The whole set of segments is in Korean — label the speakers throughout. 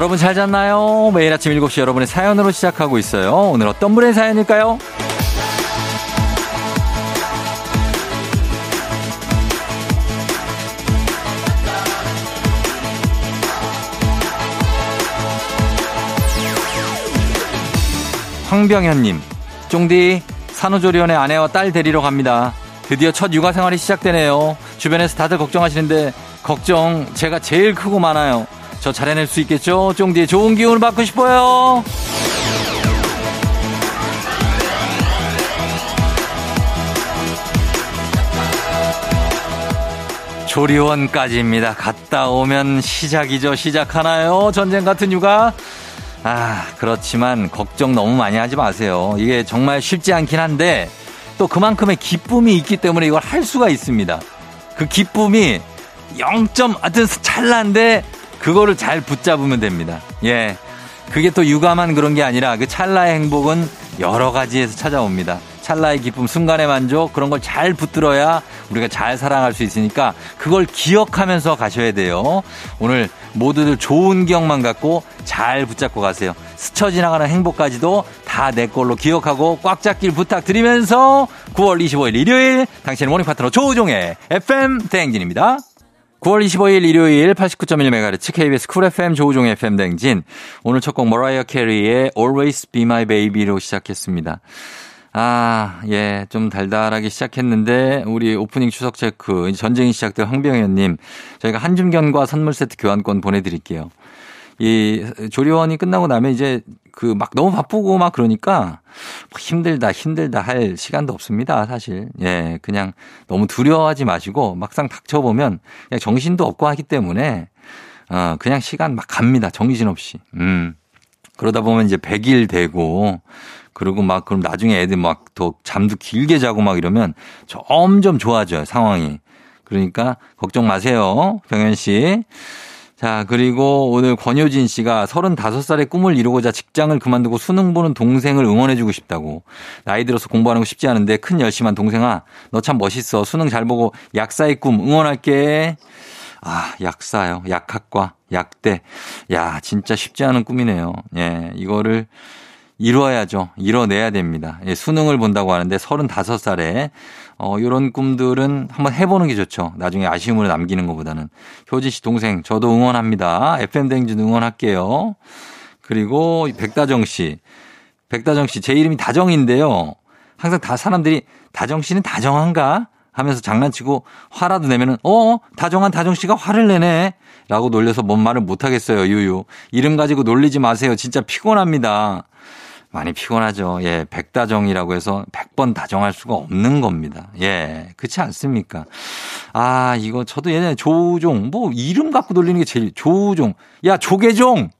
Speaker 1: 여러분 잘 잤나요? 매일 아침 7시 여러분의 사연으로 시작하고 있어요. 오늘 어떤 분의 사연일까요? 황병현님, 쫑디, 산후조리원에 아내와 딸 데리러 갑니다. 드디어 첫 육아 생활이 시작되네요. 주변에서 다들 걱정하시는데, 걱정 제가 제일 크고 많아요. 저 잘해낼 수 있겠죠? 쫑디의 좋은 기운을 받고 싶어요. 조리원까지입니다. 갔다 오면 시작이죠. 시작하나요? 전쟁 같은 육아? 아, 그렇지만 걱정 너무 많이 하지 마세요. 이게 정말 쉽지 않긴 한데 또 그만큼의 기쁨이 있기 때문에 이걸 할 수가 있습니다. 그 기쁨이 0점, 하여튼 찰나인데 그거를 잘 붙잡으면 됩니다. 예. 그게 또 육아만 그런 게 아니라 그 찰나의 행복은 여러 가지에서 찾아옵니다. 찰나의 기쁨, 순간의 만족 그런 걸 잘 붙들어야 우리가 잘 사랑할 수 있으니까 그걸 기억하면서 가셔야 돼요. 오늘 모두들 좋은 기억만 갖고 잘 붙잡고 가세요. 스쳐 지나가는 행복까지도 다 내 걸로 기억하고 꽉 잡길 부탁드리면서 9월 25일 일요일 당신의 모닝 파트너 조우종의 FM 대행진입니다. 9월 25일 일요일 89.1MHz KBS 쿨 FM 조우종의 FM 대행진 오늘 첫 곡 머라이어 캐리의 Always Be My Baby로 시작했습니다. 아, 예, 좀 달달하게 시작했는데, 우리 오프닝 추석 체크, 전쟁이 시작된 황병현님, 저희가 한줌견과 선물 세트 교환권 보내드릴게요. 이 조리원이 끝나고 나면 이제 그 막 너무 바쁘고 막 그러니까 힘들다 힘들다 할 시간도 없습니다 사실. 예 그냥 너무 두려워하지 마시고 막상 닥쳐보면 그냥 정신도 없고 하기 때문에 어 그냥 시간 막 갑니다 정신없이. 음. 그러다 보면 이제 100일 되고 그리고 막 그럼 나중에 애들 막 더 잠도 길게 자고 막 이러면 점점 좋아져요 상황이. 그러니까 걱정 마세요 병현 씨. 자, 그리고 오늘 권효진 씨가 35살의 꿈을 이루고자 직장을 그만두고 수능 보는 동생을 응원해주고 싶다고. 나이 들어서 공부하는 거 쉽지 않은데 큰 열심한 동생아, 너 참 멋있어. 수능 잘 보고 약사의 꿈 응원할게. 아, 약사요. 약학과, 약대. 야, 진짜 쉽지 않은 꿈이네요. 예, 이거를 이루어야죠. 이뤄내야 됩니다. 예, 수능을 본다고 하는데 35살에 어, 요런 꿈들은 한번 해보는 게 좋죠. 나중에 아쉬움으로 남기는 것보다는. 효지 씨 동생, 저도 응원합니다. FM댕진 응원할게요. 그리고 백다정 씨. 백다정 씨, 제 이름이 다정인데요. 항상 다 사람들이 다정 씨는 다정한가? 하면서 장난치고 화라도 내면은, 어, 다정한 다정 씨가 화를 내네. 라고 놀려서 뭔 말을 못 하겠어요, 유유. 이름 가지고 놀리지 마세요. 진짜 피곤합니다. 많이 피곤하죠. 예, 백다정이라고 해서 100번 다정할 수가 없는 겁니다. 예, 그렇지 않습니까? 아, 이거 저도 예전에 조우종, 뭐 이름 갖고 놀리는 게 제일, 조우종. 야, 조계종!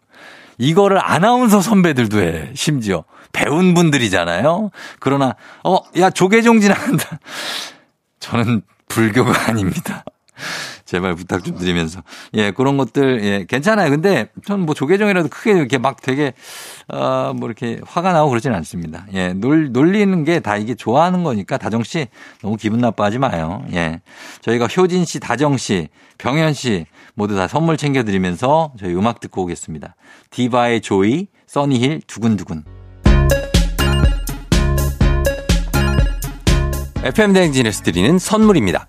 Speaker 1: 이거를 아나운서 선배들도 해, 심지어. 배운 분들이잖아요. 그러나, 어, 야, 조계종 지나간다. 저는 불교가 아닙니다. 제발 부탁 좀 드리면서. 예, 그런 것들, 예, 괜찮아요. 근데 전 뭐 조계종이라도 크게 이렇게 막 되게, 어, 뭐 이렇게 화가 나고 그러지는 않습니다. 예, 놀, 놀리는 게 다 이게 좋아하는 거니까 다정 씨 너무 기분 나빠하지 마요. 예. 저희가 효진 씨, 다정 씨, 병현 씨 모두 다 선물 챙겨드리면서 저희 음악 듣고 오겠습니다. 디바의 Joy, 써니힐, 두근두근. FM 대행진에서 드리는 선물입니다.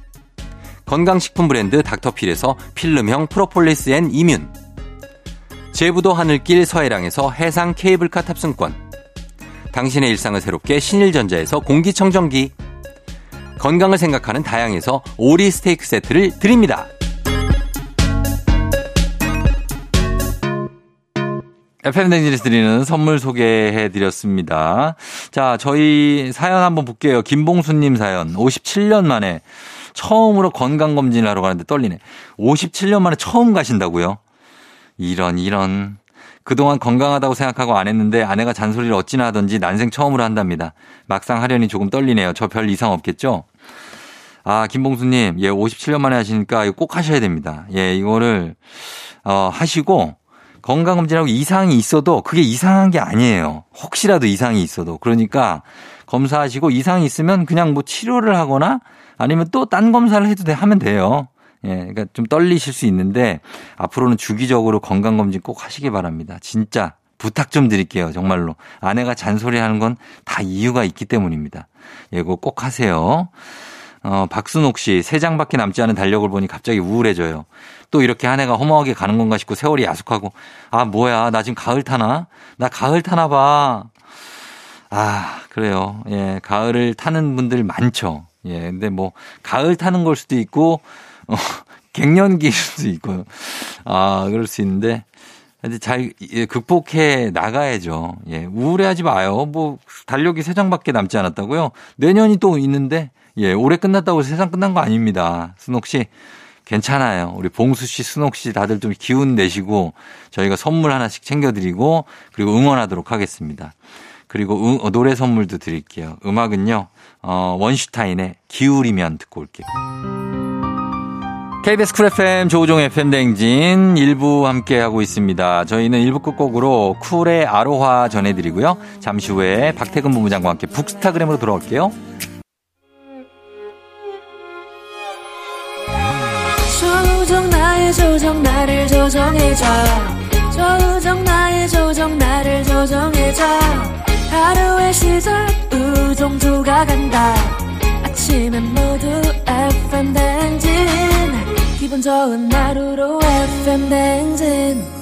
Speaker 1: 건강식품 브랜드 닥터필에서 필름형 프로폴리스 and immune. 제부도 하늘길 서해랑에서 해상 케이블카 탑승권. 당신의 일상을 새롭게 신일전자에서 공기청정기. 건강을 생각하는 다양에서 오리 스테이크 세트를 드립니다. FM댕진에서 드리는 선물 소개해 드렸습니다. 자, 저희 사연 한번 볼게요. 김봉수님 사연. 57년 만에 처음으로 건강검진을 하러 가는데 떨리네. 57년 만에 처음 가신다고요? 이런, 이런. 그동안 건강하다고 생각하고 안 했는데 아내가 잔소리를 어찌나 하던지 난생 처음으로 한답니다. 막상 하려니 조금 떨리네요. 저 별 이상 없겠죠? 아, 김봉수님, 예, 57년 만에 하시니까 이거 꼭 하셔야 됩니다. 예, 이거를, 어, 하시고, 건강검진하고 이상이 있어도 그게 이상한 게 아니에요. 혹시라도 이상이 있어도. 그러니까 검사하시고 이상이 있으면 그냥 뭐 치료를 하거나 아니면 또 딴 검사를 해도 돼, 하면 돼요. 예, 그러니까 좀 떨리실 수 있는데 앞으로는 주기적으로 건강 검진 꼭 하시기 바랍니다. 진짜 부탁 좀 드릴게요. 정말로. 아내가 잔소리 하는 건 다 이유가 있기 때문입니다. 예, 그거 꼭 하세요. 어, 박순옥 씨, 세 장밖에 남지 않은 달력을 보니 갑자기 우울해져요. 또 이렇게 한 해가 허무하게 가는 건가 싶고 세월이 야속하고, 아, 뭐야. 나 지금 가을 타나? 나 가을 타나 봐. 아, 그래요. 예, 가을을 타는 분들 많죠. 예, 근데 뭐, 가을 타는 걸 수도 있고, 어, 갱년기일 수도 있고요. 아, 그럴 수 있는데, 근데 잘 예, 극복해 나가야죠. 예, 우울해하지 마요. 뭐, 달력이 세 장밖에 남지 않았다고요? 내년이 또 있는데, 예, 올해 끝났다고 세상 끝난 거 아닙니다. 순옥 씨. 괜찮아요. 우리 봉수 씨, 순옥 씨 다들 좀 기운 내시고 저희가 선물 하나씩 챙겨드리고 그리고 응원하도록 하겠습니다. 그리고 응, 어, 노래 선물도 드릴게요. 음악은요, 어, 원슈타인의 기울이면 듣고 올게요. KBS 쿨 FM 조우종 FM 댕진 1부 함께 하고 있습니다. 저희는 1부 끝곡으로 쿨의 아로하 전해드리고요. 잠시 후에 박태근 본부장과 함께 북스타그램으로 돌아올게요.
Speaker 2: 조정 나의 조정 나를 조정해줘 조정 나의 조정 나를 조정해줘 하루의 시절 우정조가 간다. 아침엔 모두 FM 댕진. 기분 좋은 하루로 FM 댕진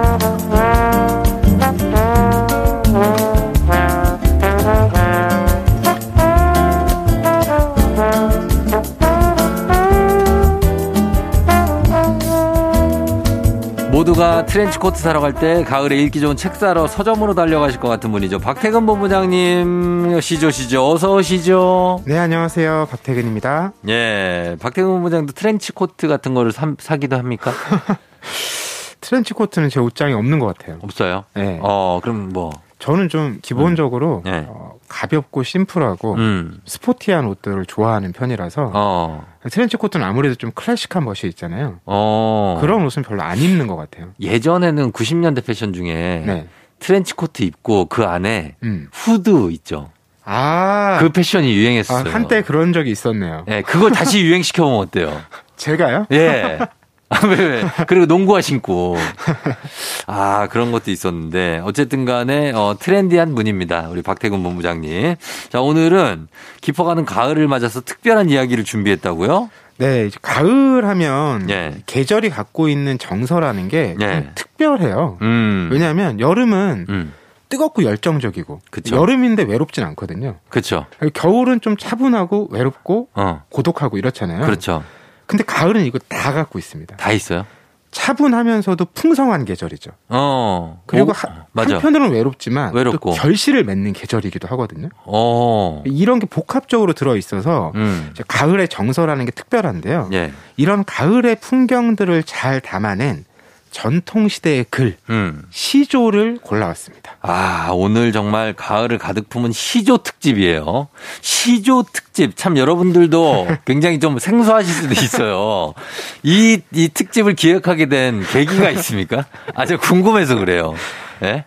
Speaker 1: 모두가 트렌치 코트 사러 갈 때 가을에 읽기 좋은 책 사러 서점으로 달려가실 것 같은 분이죠. 박태근 본부장님 시죠 시죠 어서 오시죠.
Speaker 3: 네, 안녕하세요. 박태근입니다.
Speaker 1: 예, 박태근 본부장도 트렌치 코트 같은 거를 사, 사기도 합니까?
Speaker 3: 트렌치 코트는 제 옷장에 없는 것 같아요.
Speaker 1: 없어요.
Speaker 3: 네.
Speaker 1: 어, 그럼 뭐,
Speaker 3: 저는 좀 기본적으로
Speaker 1: 네.
Speaker 3: 어, 가볍고 심플하고
Speaker 1: 음,
Speaker 3: 스포티한 옷들을 좋아하는 편이라서
Speaker 1: 어,
Speaker 3: 트렌치 코트는 아무래도 좀 클래식한 멋이 있잖아요.
Speaker 1: 어.
Speaker 3: 그런 옷은 별로 안 입는 것 같아요.
Speaker 1: 예전에는 90년대 패션 중에
Speaker 3: 네.
Speaker 1: 트렌치 코트 입고 그 안에
Speaker 3: 음.
Speaker 1: 후드 있죠.
Speaker 3: 아,
Speaker 1: 그 패션이
Speaker 3: 아,
Speaker 1: 유행했어요.
Speaker 3: 한때 그런 적이 있었네요.
Speaker 1: 예, 그걸 다시 유행시켜보면 어때요?
Speaker 3: 제가요?
Speaker 1: 예. 아, 왜, 왜. 그리고 농구화 신고. 아, 그런 것도 있었는데. 어쨌든 간에, 어, 트렌디한 분입니다. 우리 박태근 본부장님. 자, 오늘은 깊어가는 가을을 맞아서 특별한 이야기를 준비했다고요?
Speaker 3: 네, 가을 하면
Speaker 1: 예.
Speaker 3: 계절이 갖고 있는 정서라는 게좀
Speaker 1: 예.
Speaker 3: 특별해요.
Speaker 1: 음.
Speaker 3: 왜냐하면 여름은
Speaker 1: 음.
Speaker 3: 뜨겁고 열정적이고
Speaker 1: 그쵸.
Speaker 3: 여름인데 외롭진 않거든요.
Speaker 1: 그쵸.
Speaker 3: 겨울은 좀 차분하고 외롭고
Speaker 1: 어.
Speaker 3: 고독하고 이렇잖아요.
Speaker 1: 그렇죠.
Speaker 3: 근데 가을은 이거 다 갖고 있습니다.
Speaker 1: 다 있어요?
Speaker 3: 차분하면서도 풍성한 계절이죠.
Speaker 1: 어.
Speaker 3: 그리고
Speaker 1: 오,
Speaker 3: 하-. 한편으로는 외롭지만
Speaker 1: 외롭고.
Speaker 3: 또 결실을 맺는 계절이기도 하거든요.
Speaker 1: 어.
Speaker 3: 이런 게 복합적으로 들어 있어서
Speaker 1: 음.
Speaker 3: 가을의 정서라는 게 특별한데요.
Speaker 1: 예.
Speaker 3: 이런 가을의 풍경들을 잘 담아낸 전통 시대의 글
Speaker 1: 음.
Speaker 3: 시조를 골라왔습니다.
Speaker 1: 아, 오늘 정말 가을을 가득 품은 시조 특집이에요. 시조 특집. 참 여러분들도 굉장히 좀 생소하실 수도 있어요. 이, 이 특집을 기획하게 된 계기가 있습니까? 아, 저 궁금해서 그래요. 예?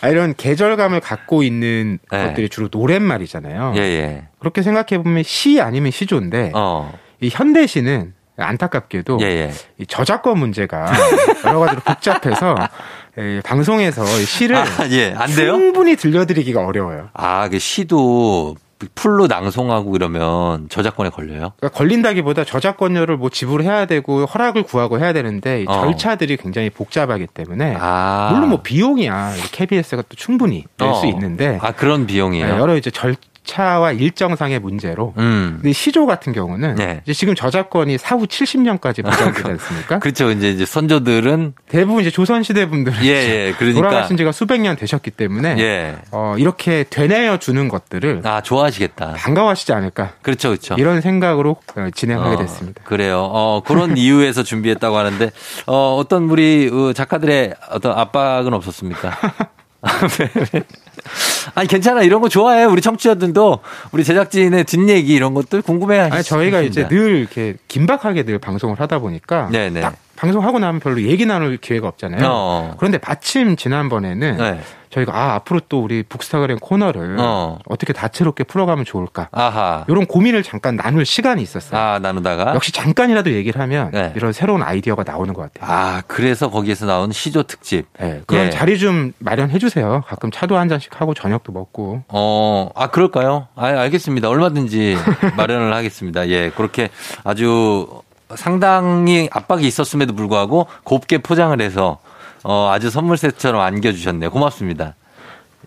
Speaker 3: 아, 이런 계절감을 갖고 있는
Speaker 1: 네.
Speaker 3: 것들이 주로 노랫말이잖아요.
Speaker 1: 예, 예.
Speaker 3: 그렇게 생각해 보면 시 아니면 시조인데
Speaker 1: 어.
Speaker 3: 이 현대시는 안타깝게도
Speaker 1: 예, 예.
Speaker 3: 이 저작권 문제가 여러 가지로 복잡해서 예, 방송에서 이 시를
Speaker 1: 아, 예. 안 돼요?
Speaker 3: 충분히 들려드리기가 어려워요.
Speaker 1: 아, 그 시도 풀로 낭송하고 이러면 저작권에 걸려요?
Speaker 3: 그러니까 걸린다기보다 저작권료를 뭐 지불해야 되고 허락을 구하고 해야 되는데 이
Speaker 1: 어.
Speaker 3: 절차들이 굉장히 복잡하기 때문에
Speaker 1: 아.
Speaker 3: 물론 뭐 비용이야 KBS가 또 충분히 낼수
Speaker 1: 어.
Speaker 3: 있는데
Speaker 1: 아, 그런 비용이에요?
Speaker 3: 네, 여러 이제 절 차와 일정상의 문제로
Speaker 1: 음.
Speaker 3: 시조 같은 경우는
Speaker 1: 네.
Speaker 3: 지금 저작권이 사후 70년까지 보장되지 않습니까?
Speaker 1: 그렇죠. 이제, 이제 선조들은
Speaker 3: 대부분 이제 조선 시대 분들
Speaker 1: 예, 예. 그러니까
Speaker 3: 돌아가신 지가 수백 년 되셨기 때문에
Speaker 1: 예.
Speaker 3: 어, 이렇게 되뇌어 주는 것들을
Speaker 1: 아, 좋아하시겠다.
Speaker 3: 반가워하시지 않을까
Speaker 1: 그렇죠, 그렇죠.
Speaker 3: 이런 생각으로 어, 진행하게
Speaker 1: 어,
Speaker 3: 됐습니다.
Speaker 1: 그래요. 어, 그런 이유에서 준비했다고 하는데, 어, 어떤 우리 어, 작가들의 어떤 압박은 없었습니까? 아니, 괜찮아. 이런 거 좋아해. 우리 청취자들도 우리 제작진의 뒷얘기 이런 것들 궁금해.
Speaker 3: 아니 저희가 이제 늘 이렇게 긴박하게 늘 방송을 하다 보니까
Speaker 1: 네네.
Speaker 3: 딱 방송하고 나면 별로 얘기 나눌 기회가 없잖아요.
Speaker 1: 어.
Speaker 3: 그런데 마침 지난번에는
Speaker 1: 네.
Speaker 3: 저희가 아 앞으로 또 우리 북스타그램 코너를
Speaker 1: 어.
Speaker 3: 어. 떻게 다채롭게 풀어가면 좋을까
Speaker 1: 아하.
Speaker 3: 이런 고민을 잠깐 나눌 시간이 있었어요.
Speaker 1: 아, 나누다가.
Speaker 3: 역시 잠깐이라도 얘기를 하면
Speaker 1: 네.
Speaker 3: 이런 새로운 아이디어가 나오는 것 같아요.
Speaker 1: 아, 그래서 거기에서 나온 시조 특집.
Speaker 3: 네, 그런
Speaker 1: 예.
Speaker 3: 자리 좀 마련해 주세요. 가끔 차도 한 잔씩 하고 저녁도 먹고.
Speaker 1: 어, 아, 그럴까요? 아, 알겠습니다. 얼마든지 마련을 하겠습니다. 예, 그렇게 아주 상당히 압박이 있었음에도 불구하고 곱게 포장을 해서 어, 아주 선물 세트처럼 안겨주셨네요. 고맙습니다.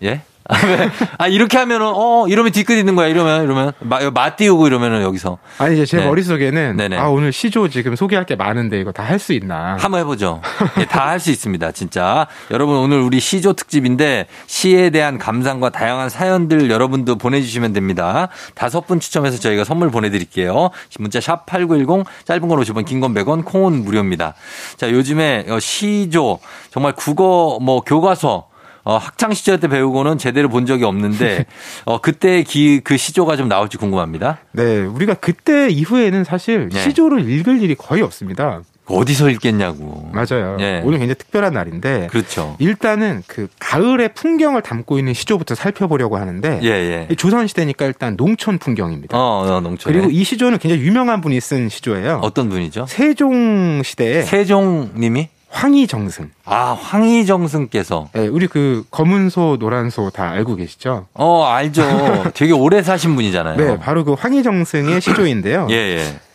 Speaker 1: 예? 아, 왜? 아, 이렇게 하면은, 어, 이러면 뒤끝 있는 거야. 이러면, 이러면. 마, 마 띄우고 이러면은 여기서.
Speaker 3: 아니 이제 제
Speaker 1: 네.
Speaker 3: 머릿속에는
Speaker 1: 네네.
Speaker 3: 아 오늘 시조 지금 소개할 게 많은데 이거 다 할 수 있나?
Speaker 1: 한번 해보죠. 예, 다할 수 있습니다, 진짜. 여러분, 오늘 우리 시조 특집인데, 시에 대한 감상과 다양한 사연들 여러분도 보내주시면 됩니다. 다섯 분 추첨해서 저희가 선물 보내드릴게요. 문자 샵 8910, 짧은 건 50원, 긴 건 100원, 콩은 무료입니다. 자, 요즘에 어, 시조, 정말 국어, 뭐, 교과서, 어, 학창 시절 때 배우고는 제대로 본 적이 없는데, 어, 그때 기, 그 시조가 좀 나올지 궁금합니다.
Speaker 3: 네, 우리가 그때 이후에는 사실
Speaker 1: 네.
Speaker 3: 시조를 읽을 일이 거의 없습니다.
Speaker 1: 어디서 읽겠냐고.
Speaker 3: 맞아요.
Speaker 1: 예.
Speaker 3: 오늘 굉장히 특별한 날인데
Speaker 1: 그렇죠.
Speaker 3: 일단은 그 가을의 풍경을 담고 있는 시조부터 살펴보려고 하는데
Speaker 1: 예, 예.
Speaker 3: 이 조선 시대니까 일단 농촌 풍경입니다.
Speaker 1: 어, 어 농촌에.
Speaker 3: 그리고 이 시조는 굉장히 유명한 분이 쓴 시조예요.
Speaker 1: 어떤 분이죠?
Speaker 3: 세종 시대에
Speaker 1: 세종 님이?
Speaker 3: 황희정승.
Speaker 1: 아, 황희정승께서.
Speaker 3: 예, 우리 그 검은 소, 노란 소 다 알고 계시죠?
Speaker 1: 어, 알죠. 되게 오래 사신 분이잖아요.
Speaker 3: 네, 바로 그 황희정승의 시조인데요.
Speaker 1: 예,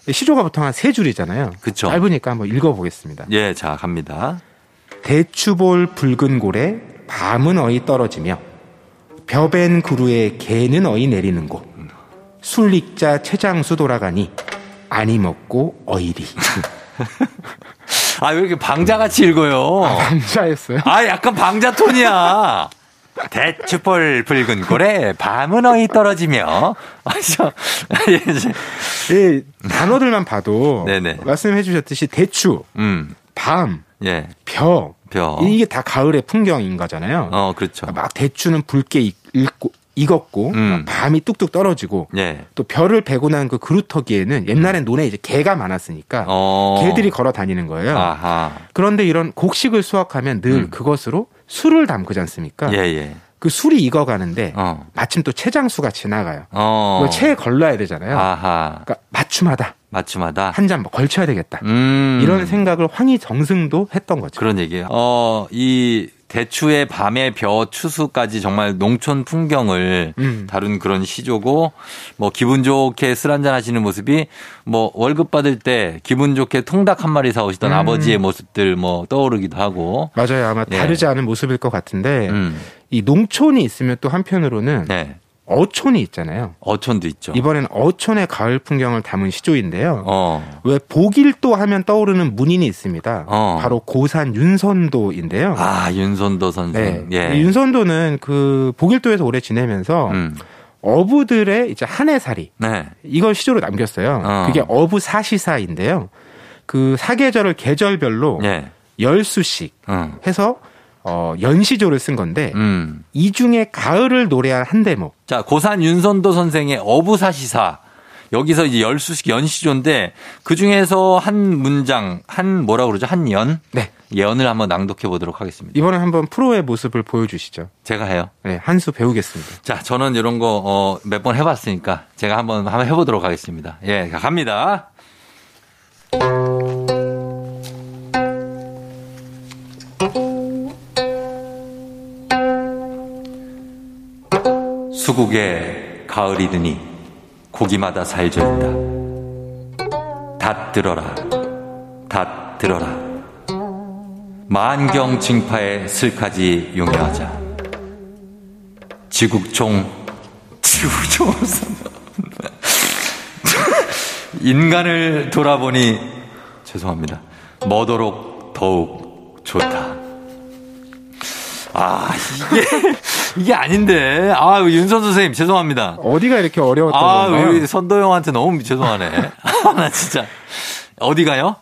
Speaker 1: 예.
Speaker 3: 시조가 보통 한 세 줄이잖아요.
Speaker 1: 그쵸.
Speaker 3: 짧으니까 한번 읽어보겠습니다.
Speaker 1: 예, 자, 갑니다.
Speaker 3: 대추볼 붉은 고래 밤은 어이 떨어지며 벼벤 구루에 개는 어이 내리는 곳 술릭자 최장수 돌아가니 아니 먹고 어이리
Speaker 1: 아, 왜 이렇게 방자같이 읽어요?
Speaker 3: 감사했어요.
Speaker 1: 아, 약간 방자 톤이야. 대추볼 붉은 고래, 밤은 어이 떨어지며. 아, 저, 예,
Speaker 3: 단어들만 봐도
Speaker 1: 네네.
Speaker 3: 말씀해 주셨듯이 대추,
Speaker 1: 음,
Speaker 3: 밤,
Speaker 1: 예,
Speaker 3: 벼
Speaker 1: 벼.
Speaker 3: 이게 다 가을의 풍경인 거잖아요.
Speaker 1: 어, 그렇죠.
Speaker 3: 막 대추는 붉게 익- 익고 익었고
Speaker 1: 음.
Speaker 3: 밤이 뚝뚝 떨어지고
Speaker 1: 예.
Speaker 3: 또 별을 베고 난 그 그루터기에는 옛날엔 논에 이제 개가 많았으니까
Speaker 1: 어.
Speaker 3: 개들이 걸어 다니는 거예요.
Speaker 1: 아하.
Speaker 3: 그런데 이런 곡식을 수확하면 늘
Speaker 1: 음.
Speaker 3: 그것으로 술을 담그지 않습니까?
Speaker 1: 예, 예.
Speaker 3: 그 술이 익어가는데
Speaker 1: 어.
Speaker 3: 마침 또 채장수가 지나가요.
Speaker 1: 어.
Speaker 3: 채에 걸러야 되잖아요.
Speaker 1: 아하.
Speaker 3: 그러니까 맞춤하다.
Speaker 1: 맞춤하다.
Speaker 3: 한잔뭐 걸쳐야 되겠다.
Speaker 1: 음.
Speaker 3: 이런 생각을 황희 정승도 했던 거죠.
Speaker 1: 그런 얘기예요. 어, 이 대추의 밤의 벼 추수까지 정말 농촌 풍경을
Speaker 3: 음.
Speaker 1: 다룬 그런 시조고 뭐 기분 좋게 술 한잔 하시는 모습이 뭐 월급 받을 때 기분 좋게 통닭 한 마리 사오시던
Speaker 3: 음.
Speaker 1: 아버지의 모습들 뭐 떠오르기도 하고.
Speaker 3: 맞아요. 아마
Speaker 1: 예.
Speaker 3: 다르지 않은 모습일 것 같은데
Speaker 1: 음.
Speaker 3: 이 농촌이 있으면 또 한편으로는
Speaker 1: 네.
Speaker 3: 어촌이 있잖아요.
Speaker 1: 어촌도 있죠.
Speaker 3: 이번엔 어촌의 가을 풍경을 담은 시조인데요.
Speaker 1: 어.
Speaker 3: 왜 복일도 하면 떠오르는 문인이 있습니다.
Speaker 1: 어.
Speaker 3: 바로 고산 윤선도인데요.
Speaker 1: 아, 윤선도 선생.
Speaker 3: 네.
Speaker 1: 예.
Speaker 3: 이 윤선도는 그 복일도에서 오래 지내면서
Speaker 1: 음.
Speaker 3: 어부들의 이제 한해살이
Speaker 1: 네.
Speaker 3: 이걸 시조로 남겼어요.
Speaker 1: 어.
Speaker 3: 그게 어부 사시사인데요. 그 사계절을 계절별로
Speaker 1: 예.
Speaker 3: 열 수씩
Speaker 1: 어.
Speaker 3: 해서 어, 연시조를 쓴 건데
Speaker 1: 음.
Speaker 3: 이 중에 가을을 노래한 한 대목.
Speaker 1: 자, 고산 윤선도 선생의 어부사시사. 여기서 이제 열수식 연시조인데 그 중에서 한 문장, 한 뭐라 그러죠? 한 연?
Speaker 3: 네.
Speaker 1: 연을 한번 낭독해 보도록 하겠습니다.
Speaker 3: 이번에 한번 프로의 모습을 보여주시죠.
Speaker 1: 제가 해요.
Speaker 3: 네, 한 수 배우겠습니다.
Speaker 1: 자, 저는 이런 거, 어, 몇번 해봤으니까 제가 한번, 한번 해보도록 하겠습니다. 예, 자, 갑니다. 수국에 가을이 드니 고기마다 살져 있다. 닷 들어라. 닷 들어라. 만경 징파에 슬카지 용해하자. 지국총 지국총 인간을 돌아보니 죄송합니다. 머도록 더욱 좋다. 아 이게 이게 아닌데 아 윤선 선생님 죄송합니다.
Speaker 3: 어디가 이렇게 어려웠던
Speaker 1: 아
Speaker 3: 건가요?
Speaker 1: 우리 선도영한테 너무 죄송하네. 아, 나 진짜 어디가요?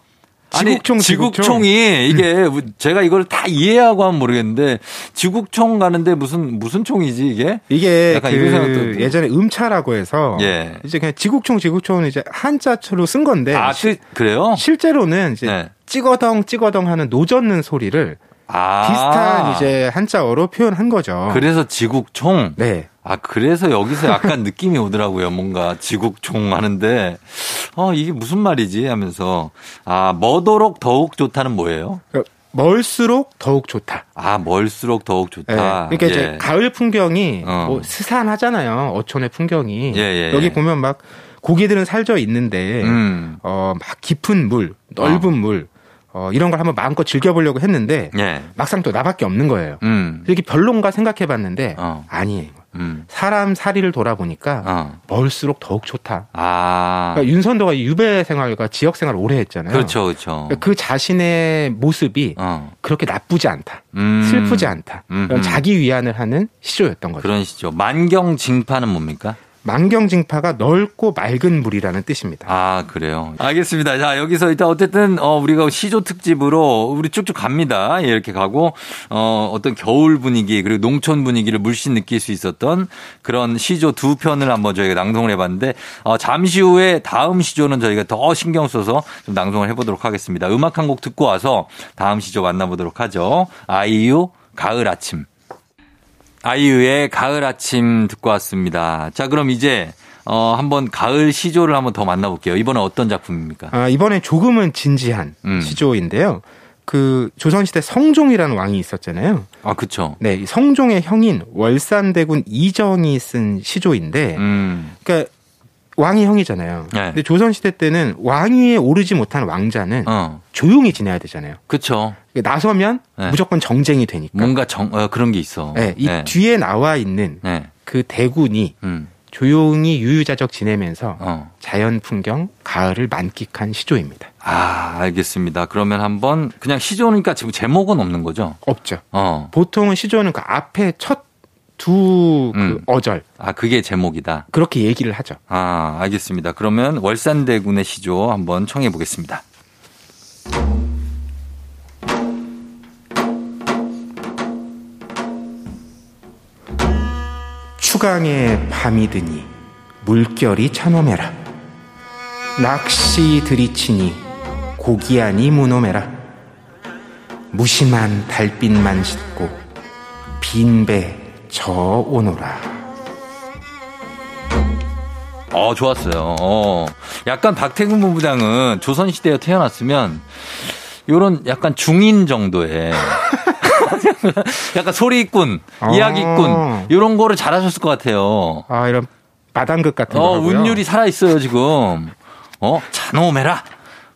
Speaker 3: 지국총,
Speaker 1: 아니,
Speaker 3: 지국총.
Speaker 1: 지국총 이 이게 제가 이걸 다 이해하고 하면 모르겠는데 지국총 가는데 무슨 무슨 총이지 이게?
Speaker 3: 이게
Speaker 1: 약간 이런 생각도
Speaker 3: 그. 예전에 음차라고 해서
Speaker 1: 예.
Speaker 3: 이제 그냥 지국총 지국총은 이제 한자처로 쓴 건데
Speaker 1: 아, 그, 그래요?
Speaker 3: 실제로는 이제
Speaker 1: 네.
Speaker 3: 찍어덩 찍어덩 하는 노젓는 소리를
Speaker 1: 아.
Speaker 3: 비슷한 이제 한자어로 표현한 거죠.
Speaker 1: 그래서 지국총?
Speaker 3: 네.
Speaker 1: 아, 그래서 여기서 약간 느낌이 오더라고요. 뭔가 지국총 하는데, 어, 이게 무슨 말이지? 하면서, 아, 머도록 더욱 좋다는 뭐예요?
Speaker 3: 그 멀수록 더욱 좋다.
Speaker 1: 아, 멀수록 더욱
Speaker 3: 네.
Speaker 1: 좋다.
Speaker 3: 그러니까 이제
Speaker 1: 예.
Speaker 3: 가을 풍경이
Speaker 1: 어.
Speaker 3: 뭐 스산하잖아요. 어촌의 풍경이.
Speaker 1: 예, 예,
Speaker 3: 여기
Speaker 1: 예.
Speaker 3: 보면 막 고기들은 살져 있는데
Speaker 1: 음.
Speaker 3: 어, 막 깊은 물, 넓은 물, 어, 이런 걸 한번 마음껏 즐겨보려고 했는데
Speaker 1: 예.
Speaker 3: 막상 또 나밖에 없는 거예요.
Speaker 1: 음.
Speaker 3: 이게 별론가 생각해봤는데
Speaker 1: 어.
Speaker 3: 아니에요.
Speaker 1: 음.
Speaker 3: 사람 사리를 돌아보니까
Speaker 1: 어.
Speaker 3: 멀수록 더욱 좋다.
Speaker 1: 아.
Speaker 3: 그러니까 윤선도가 유배 생활과 지역 생활을 오래 했잖아요.
Speaker 1: 그렇죠, 그렇죠.
Speaker 3: 그러니까 그 자신의 모습이
Speaker 1: 어.
Speaker 3: 그렇게 나쁘지 않다.
Speaker 1: 음.
Speaker 3: 슬프지 않다.
Speaker 1: 음.
Speaker 3: 그런 자기 위안을 하는 시조였던 거죠.
Speaker 1: 그런 시죠. 만경 징파는 뭡니까?
Speaker 3: 만경징파가 넓고 맑은 물이라는 뜻입니다.
Speaker 1: 아, 그래요. 알겠습니다. 자, 여기서 일단 어쨌든, 어, 우리가 시조 특집으로 우리 쭉쭉 갑니다. 예, 이렇게 가고, 어, 어떤 겨울 분위기, 그리고 농촌 분위기를 물씬 느낄 수 있었던 그런 시조 두 편을 한번 저희가 낭송을 해봤는데, 어, 잠시 후에 다음 시조는 저희가 더 신경 써서 좀 낭송을 해보도록 하겠습니다. 음악 한 곡 듣고 와서 다음 시조 만나보도록 하죠. 아이유, 가을 아침. 아이유의 가을 아침 듣고 왔습니다. 자, 그럼 이제 어 한번 가을 시조를 한번 더 만나볼게요. 이번엔 어떤 작품입니까?
Speaker 3: 아, 이번에 조금은 진지한
Speaker 1: 음.
Speaker 3: 시조인데요. 그 조선시대 성종이라는 왕이 있었잖아요.
Speaker 1: 아, 그쵸.
Speaker 3: 네, 이 성종의 형인 월산대군 이정이 쓴 시조인데,
Speaker 1: 음,
Speaker 3: 그러니까 왕이 형이잖아요.
Speaker 1: 네.
Speaker 3: 근데 조선 시대 때는 왕위에 오르지 못한 왕자는
Speaker 1: 어,
Speaker 3: 조용히 지내야 되잖아요.
Speaker 1: 그쵸.
Speaker 3: 그러니까 나서면
Speaker 1: 네.
Speaker 3: 무조건 정쟁이 되니까.
Speaker 1: 뭔가 정, 어, 그런 게 있어.
Speaker 3: 네, 이
Speaker 1: 네.
Speaker 3: 뒤에 나와 있는
Speaker 1: 네.
Speaker 3: 그 대군이
Speaker 1: 음,
Speaker 3: 조용히 유유자적 지내면서
Speaker 1: 어.
Speaker 3: 자연 풍경, 가을을 만끽한 시조입니다.
Speaker 1: 아, 알겠습니다. 그러면 한번 그냥 시조니까 지금 제목은 없는 거죠?
Speaker 3: 없죠.
Speaker 1: 어.
Speaker 3: 보통은 시조는 그 앞에 첫 두그
Speaker 1: 음.
Speaker 3: 어절
Speaker 1: 아, 그게 제목이다.
Speaker 3: 그렇게 얘기를 하죠.
Speaker 1: 아, 알겠습니다. 그러면 월산대군의 시조 한번 청해 보겠습니다.
Speaker 3: 추강에 밤이 드니 물결이 찬오매라 낚시 들이치니 고기아니 무노매라 무심한 달빛만 싣고 빈배 저 오노라
Speaker 1: 어, 좋았어요. 어. 약간 박태근 본부장은 조선시대에 태어났으면 요런 약간 중인 정도의 약간 소리꾼,
Speaker 3: 아.
Speaker 1: 이야기꾼 요런 거를 잘하셨을 것 같아요.
Speaker 3: 아 이런 마당극 같은
Speaker 1: 어,
Speaker 3: 거라고요.
Speaker 1: 운율이 살아 있어요, 지금. 어, 잔오메라.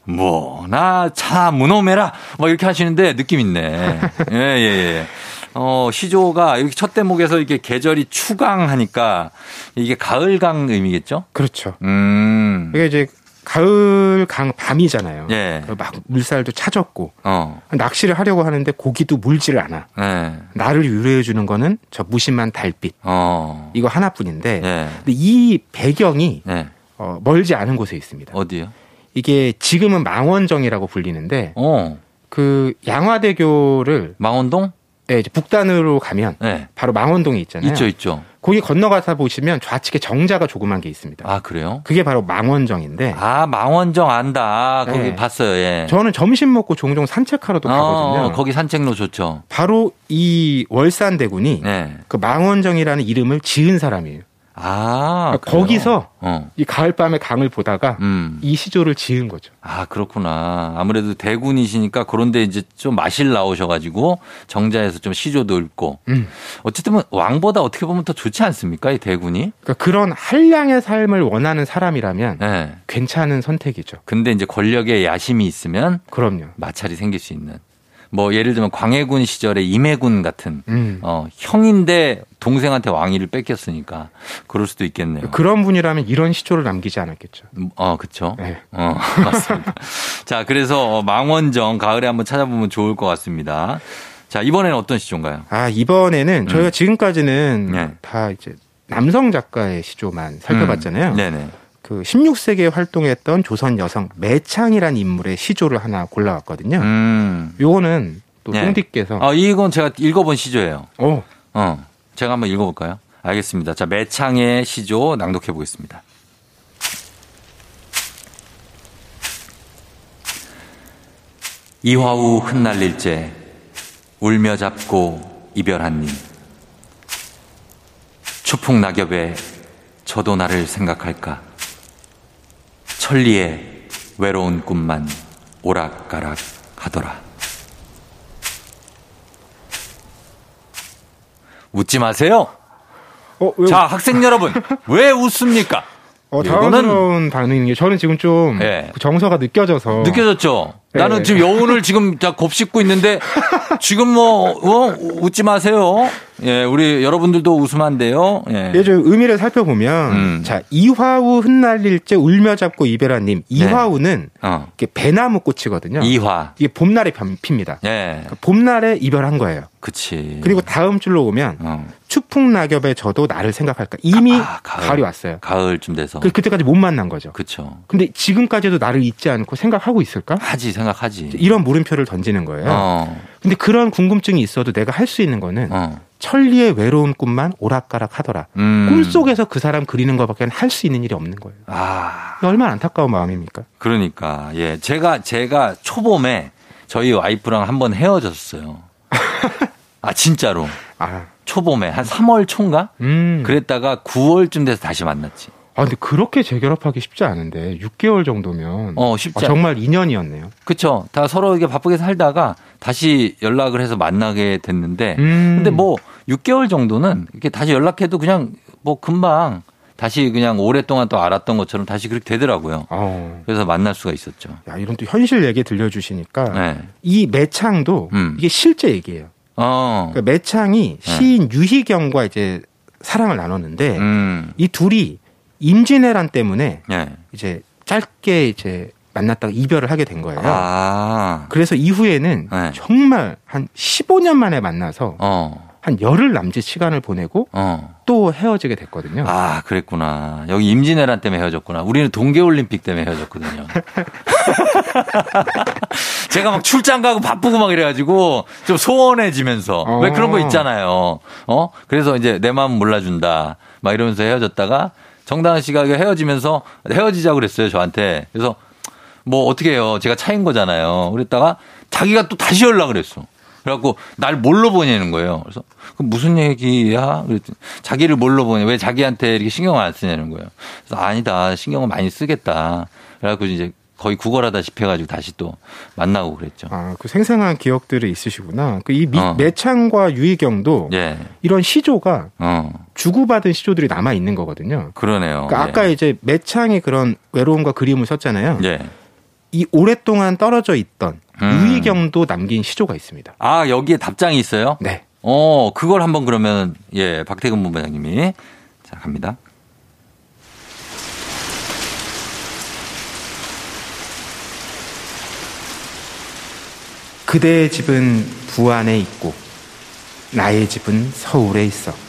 Speaker 1: 뭐, 나, 차, 무놈해라. 뭐, 이렇게 하시는데 느낌 있네. 예, 예, 예. 어, 시조가 여기 첫 대목에서 이게 계절이 추강하니까 이게 가을강 의미겠죠?
Speaker 3: 그렇죠.
Speaker 1: 음.
Speaker 3: 이게 이제 가을 강 밤이잖아요.
Speaker 1: 예.
Speaker 3: 그막 물살도 차졌고
Speaker 1: 어,
Speaker 3: 낚시를 하려고 하는데 고기도 물지를 않아.
Speaker 1: 예.
Speaker 3: 나를 유래해 주는 거는 저 무심한 달빛
Speaker 1: 어.
Speaker 3: 이거 하나뿐인데
Speaker 1: 예.
Speaker 3: 근데 이 배경이
Speaker 1: 예.
Speaker 3: 어, 멀지 않은 곳에 있습니다.
Speaker 1: 어디요?
Speaker 3: 이게 지금은 망원정이라고 불리는데
Speaker 1: 어.
Speaker 3: 그 양화대교를
Speaker 1: 망원동?
Speaker 3: 네, 이제 북단으로 가면
Speaker 1: 예.
Speaker 3: 바로 망원동이 있잖아요.
Speaker 1: 있죠, 있죠.
Speaker 3: 거기 건너가서 보시면 좌측에 정자가 조그만 게 있습니다.
Speaker 1: 아, 그래요?
Speaker 3: 그게 바로 망원정인데
Speaker 1: 아, 망원정 안다. 거기
Speaker 3: 네.
Speaker 1: 봤어요, 예.
Speaker 3: 저는 점심 먹고 종종 산책하러도 가거든요.
Speaker 1: 어, 거기 산책로 좋죠.
Speaker 3: 바로 이 월산대군이
Speaker 1: 네.
Speaker 3: 그 망원정이라는 이름을 지은 사람이에요.
Speaker 1: 아,
Speaker 3: 그러니까? 거기서
Speaker 1: 어.
Speaker 3: 이 가을밤의 강을 보다가
Speaker 1: 음.
Speaker 3: 이 시조를 지은 거죠.
Speaker 1: 아, 그렇구나. 아무래도 대군이시니까 그런데 이제 좀 마실 나오셔가지고 정자에서 좀 시조도 읽고.
Speaker 3: 음.
Speaker 1: 어쨌든 뭐 왕보다 어떻게 보면 더 좋지 않습니까? 이 대군이?
Speaker 3: 그러니까 그런 한량의 삶을 원하는 사람이라면
Speaker 1: 네.
Speaker 3: 괜찮은 선택이죠.
Speaker 1: 근데 이제 권력에 야심이 있으면
Speaker 3: 그럼요.
Speaker 1: 마찰이 생길 수 있는. 뭐 예를 들면 광해군 시절에 임해군 같은
Speaker 3: 음.
Speaker 1: 어, 형인데 동생한테 왕위를 뺏겼으니까 그럴 수도 있겠네요.
Speaker 3: 그런 분이라면 이런 시조를 남기지 않았겠죠.
Speaker 1: 음, 어, 그쵸.
Speaker 3: 네.
Speaker 1: 어, 맞습니다. 자, 그래서 어, 망원정 가을에 한번 찾아보면 좋을 것 같습니다. 자, 이번에는 어떤 시조인가요?
Speaker 3: 아 이번에는 저희가 지금까지는
Speaker 1: 음. 네.
Speaker 3: 다 이제 남성 작가의 시조만 살펴봤잖아요.
Speaker 1: 음, 네네.
Speaker 3: 그 16세기에 활동했던 조선 여성 매창이라는 인물의 시조를 하나 골라왔거든요.
Speaker 1: 음.
Speaker 3: 요거는 또
Speaker 1: 네.
Speaker 3: 쫑디께서
Speaker 1: 아, 이건 제가 읽어본 시조예요.
Speaker 3: 어,
Speaker 1: 어. 제가 한번 읽어볼까요? 알겠습니다. 자, 매창의 시조 낭독해 보겠습니다. 이화우 흩날릴째 울며 잡고 이별한 님 추풍 낙엽에 저도 나를 생각할까 천리에 외로운 꿈만 오락가락 하더라 웃지 마세요
Speaker 3: 어, 왜,
Speaker 1: 자, 학생 여러분, 왜 웃습니까?
Speaker 3: 어, 당황스러운 반응인 게 저는 지금 좀
Speaker 1: 예.
Speaker 3: 그 정서가 느껴져서
Speaker 1: 느껴졌죠?
Speaker 3: 네.
Speaker 1: 나는 지금 여운을 지금 다 곱씹고 있는데 지금 뭐, 어, 웃지 마세요. 예, 우리 여러분들도 웃으면 안 돼요. 예.
Speaker 3: 예, 좀 의미를 살펴보면
Speaker 1: 음.
Speaker 3: 자 이화우 흩날릴째 울며 잡고 이별한님 이화우는
Speaker 1: 어,
Speaker 3: 이게 배나무 꽃이거든요.
Speaker 1: 이화.
Speaker 3: 이게 봄날에 펴- 핍니다.
Speaker 1: 예,
Speaker 3: 그러니까 봄날에 이별한 거예요.
Speaker 1: 그치.
Speaker 3: 그리고 다음 줄로 오면
Speaker 1: 어,
Speaker 3: 추풍 낙엽에 저도 나를 생각할까 이미
Speaker 1: 아, 가을.
Speaker 3: 가을이 왔어요.
Speaker 1: 가을쯤 돼서.
Speaker 3: 그 그때까지 못 만난 거죠.
Speaker 1: 그쵸.
Speaker 3: 근데 지금까지도 나를 잊지 않고 생각하고 있을까?
Speaker 1: 하지, 생각하지.
Speaker 3: 이런 물음표를 던지는 거예요.
Speaker 1: 어,
Speaker 3: 근데 그런 궁금증이 있어도 내가 할 수 있는 거는
Speaker 1: 어.
Speaker 3: 천리의 외로운 꿈만 오락가락 하더라.
Speaker 1: 음.
Speaker 3: 꿈속에서 그 사람 그리는 것밖에 할 수 있는 일이 없는 거예요.
Speaker 1: 아,
Speaker 3: 얼마나 안타까운 마음입니까?
Speaker 1: 그러니까. 예. 제가, 제가 초봄에 저희 와이프랑 한번 헤어졌어요. 아, 진짜로.
Speaker 3: 아,
Speaker 1: 초봄에 한 3월 초인가?
Speaker 3: 음.
Speaker 1: 그랬다가 9월쯤 돼서 다시 만났지.
Speaker 3: 아, 근데 그렇게 재결합하기 쉽지 않은데 6개월 정도면
Speaker 1: 어, 쉽지
Speaker 3: 아,
Speaker 1: 않-
Speaker 3: 정말 인연이었네요.
Speaker 1: 그쵸. 다 서로 이게 바쁘게 살다가 다시 연락을 해서 만나게 됐는데.
Speaker 3: 음.
Speaker 1: 근데 뭐 6개월 정도는 이렇게 다시 연락해도 그냥 뭐 금방 다시 그냥 오랫동안 또 알았던 것처럼 다시 그렇게 되더라고요.
Speaker 3: 어.
Speaker 1: 그래서 만날 수가 있었죠.
Speaker 3: 야, 이런 또 현실 얘기 들려주시니까
Speaker 1: 네.
Speaker 3: 이 매창도
Speaker 1: 음.
Speaker 3: 이게 실제 얘기예요.
Speaker 1: 어.
Speaker 3: 그러니까 매창이 시인 유희경과 이제 사랑을 나눴는데
Speaker 1: 음.
Speaker 3: 이 둘이 임진왜란 때문에
Speaker 1: 예.
Speaker 3: 이제 짧게 이제 만났다가 이별을 하게 된 거예요.
Speaker 1: 아.
Speaker 3: 그래서 이후에는
Speaker 1: 네.
Speaker 3: 정말 한 15년 만에 만나서
Speaker 1: 어.
Speaker 3: 한 열흘 남짓 시간을 보내고
Speaker 1: 어.
Speaker 3: 또 헤어지게 됐거든요.
Speaker 1: 아, 그랬구나. 여기 임진왜란 때문에 헤어졌구나. 우리는 동계올림픽 때문에 헤어졌거든요. 제가 막 출장 가고 바쁘고 막 이래가지고 좀 소원해지면서
Speaker 3: 어.
Speaker 1: 왜 그런 거 있잖아요. 어? 그래서 이제 내 마음 몰라준다. 막 이러면서 헤어졌다가 정다은 씨가 헤어지면서 헤어지자고 그랬어요. 저한테. 그래서 뭐 어떻게 해요. 제가 차인 거잖아요. 그랬다가 자기가 또 다시 연락을 했어. 그래갖고 날 뭘로 보내는 거예요. 그래서 그 무슨 얘기야? 그랬더니 자기를 뭘로 보내? 왜 자기한테 이렇게 신경을 안 쓰냐는 거예요. 그래서 아니다. 신경을 많이 쓰겠다. 그래갖고 이제 거의 구걸하다시피 해가지고 다시 또 만나고 그랬죠.
Speaker 3: 아, 그 생생한 기억들이 있으시구나. 그이
Speaker 1: 어.
Speaker 3: 매창과 유희경도
Speaker 1: 예.
Speaker 3: 이런 시조가
Speaker 1: 어.
Speaker 3: 주고받은 시조들이 남아 있는 거거든요.
Speaker 1: 그러네요.
Speaker 3: 그러니까 아까 이제 매창이 그런 외로움과 그리움을 썼잖아요.
Speaker 1: 예.
Speaker 3: 이 오랫동안 떨어져 있던
Speaker 1: 음.
Speaker 3: 유희경도 남긴 시조가 있습니다.
Speaker 1: 아, 여기에 답장이 있어요?
Speaker 3: 네.
Speaker 1: 어, 그걸 한번 그러면, 예, 박태근 본부장님이. 자, 갑니다.
Speaker 3: 그대의 집은 부안에 있고 나의 집은 서울에 있어.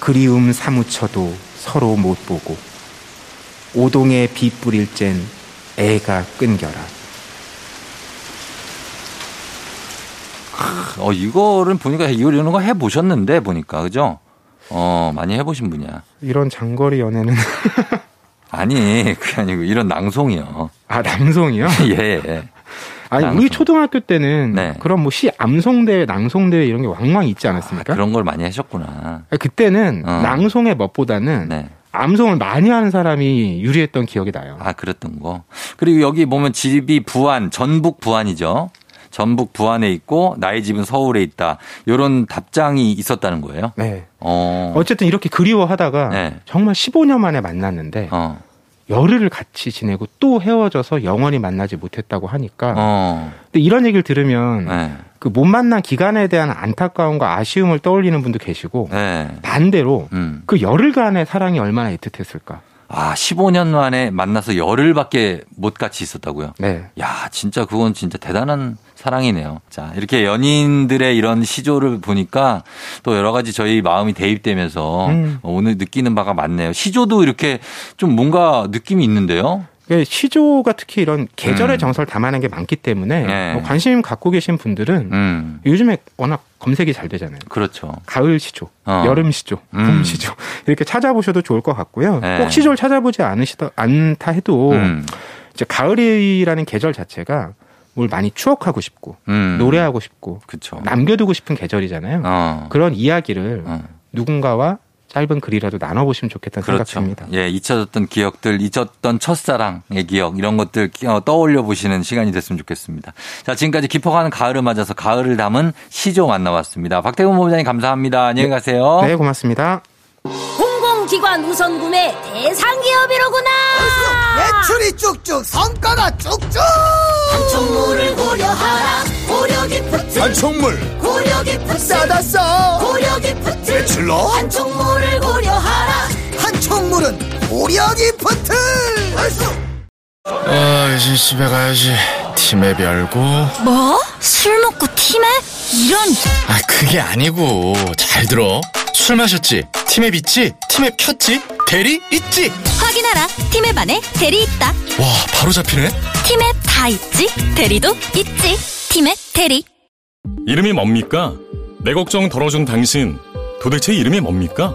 Speaker 3: 그리움 사무쳐도 서로 못 보고 오동에 비 뿌릴 젠 애가 끈겨라.
Speaker 1: 어, 이거를 보니까 이런 거 해보셨는데, 보니까, 그죠? 어, 많이 해보신 분이야.
Speaker 3: 이런 장거리 연애는
Speaker 1: 아니, 그게 아니고, 이런 낭송이요.
Speaker 3: 아?
Speaker 1: 예, 예.
Speaker 3: 아니
Speaker 1: 낭송.
Speaker 3: 우리 초등학교 때는
Speaker 1: 네.
Speaker 3: 그런 뭐 시 암송대회, 낭송대회 이런 게 왕왕 있지 않았습니까?
Speaker 1: 그런 걸 많이 하셨구나.
Speaker 3: 그때는
Speaker 1: 어.
Speaker 3: 낭송의 멋보다는
Speaker 1: 네.
Speaker 3: 암송을 많이 하는 사람이 유리했던 기억이 나요.
Speaker 1: 아, 그랬던 거. 그리고 여기 보면 집이 부안, 전북 부안이죠. 전북 부안에 있고, 나의 집은 서울에 있다. 요런 답장이 있었다는 거예요.
Speaker 3: 네.
Speaker 1: 어.
Speaker 3: 어쨌든 이렇게 그리워하다가
Speaker 1: 네.
Speaker 3: 정말 15년 만에 만났는데
Speaker 1: 어.
Speaker 3: 열흘을 같이 지내고 또 헤어져서 영원히 만나지 못했다고 하니까
Speaker 1: 어.
Speaker 3: 근데 이런 얘기를 들으면
Speaker 1: 네.
Speaker 3: 그못 만난 기간에 대한 안타까움과 아쉬움을 떠올리는 분도 계시고
Speaker 1: 네.
Speaker 3: 반대로
Speaker 1: 음.
Speaker 3: 그 열흘간의 사랑이 얼마나 애틋했을까.
Speaker 1: 아, 15년 만에 만나서 열흘밖에 못 같이 있었다고요?
Speaker 3: 네.
Speaker 1: 야, 진짜 그건 진짜 대단한 사랑이네요. 자, 이렇게 연인들의 이런 시조를 보니까 또 여러 가지 저희 마음이 대입되면서
Speaker 3: 음.
Speaker 1: 오늘 느끼는 바가 많네요. 시조도 이렇게 좀 뭔가 느낌이 있는데요?
Speaker 3: 그 시조가 특히 이런 계절의
Speaker 1: 음.
Speaker 3: 정서를 담아낸 게 많기 때문에
Speaker 1: 네.
Speaker 3: 뭐 관심 갖고 계신 분들은
Speaker 1: 음,
Speaker 3: 요즘에 워낙 검색이 잘 되잖아요.
Speaker 1: 그렇죠.
Speaker 3: 가을 시조,
Speaker 1: 어.
Speaker 3: 여름 시조, 봄
Speaker 1: 음.
Speaker 3: 시조 이렇게 찾아보셔도 좋을 것 같고요.
Speaker 1: 네.
Speaker 3: 꼭 시조를 찾아보지 않으시다 않다 해도
Speaker 1: 음,
Speaker 3: 이제 가을이라는 계절 자체가 뭘 많이 추억하고 싶고
Speaker 1: 음.
Speaker 3: 노래하고 싶고
Speaker 1: 그쵸.
Speaker 3: 남겨두고 싶은 계절이잖아요.
Speaker 1: 어.
Speaker 3: 그런 이야기를
Speaker 1: 어.
Speaker 3: 누군가와 짧은 글이라도 나눠보시면 좋겠다는
Speaker 1: 그렇죠.
Speaker 3: 생각입니다.
Speaker 1: 예, 잊혀졌던 기억들, 잊었던 첫사랑의 기억, 이런 것들 어, 떠올려 보시는 시간이 됐으면 좋겠습니다. 자, 지금까지 깊어가는 가을을 맞아서 가을을 담은 시조 만나봤습니다. 박태근 본부장님 감사합니다. 안녕히 가세요.
Speaker 3: 네, 고맙습니다.
Speaker 4: 공공기관 우선 구매 대상 기업이로구나.
Speaker 5: 매출이 쭉쭉 성과가 쭉쭉
Speaker 4: 한총물을 고려하라. 고려 기프트.
Speaker 5: 한총물
Speaker 4: 고려 기프트.
Speaker 5: 싸다 싸
Speaker 4: 고려 기프트.
Speaker 5: 매출로
Speaker 4: 한총물을 고려하라.
Speaker 5: 한총물은 고려 기프트
Speaker 6: 아, 이제 집에 가야지. 티맵 켜고.
Speaker 4: 뭐? 술 먹고 티맵? 이런.
Speaker 6: 아, 그게 아니고. 잘 들어. 술 마셨지? 티맵 있지? 티맵 켰지? 대리 있지?
Speaker 4: 확인하라. 티맵 안에 대리 있다.
Speaker 6: 와, 바로 잡히네?
Speaker 4: 티맵 다 있지. 대리도 있지. 티맵 대리.
Speaker 7: 이름이 뭡니까? 내 걱정 덜어준 당신. 도대체 이름이 뭡니까?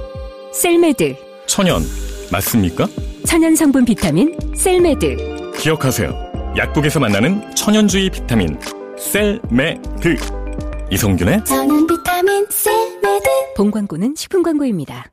Speaker 8: 셀메드
Speaker 7: 천연. 맞습니까?
Speaker 8: 천연 성분 비타민 셀메드
Speaker 7: 기억하세요. 약국에서 만나는 천연주의 비타민. 셀메드. 이성균의
Speaker 4: 저는 비타민 셀메드.
Speaker 8: 본 광고는 식품 광고입니다.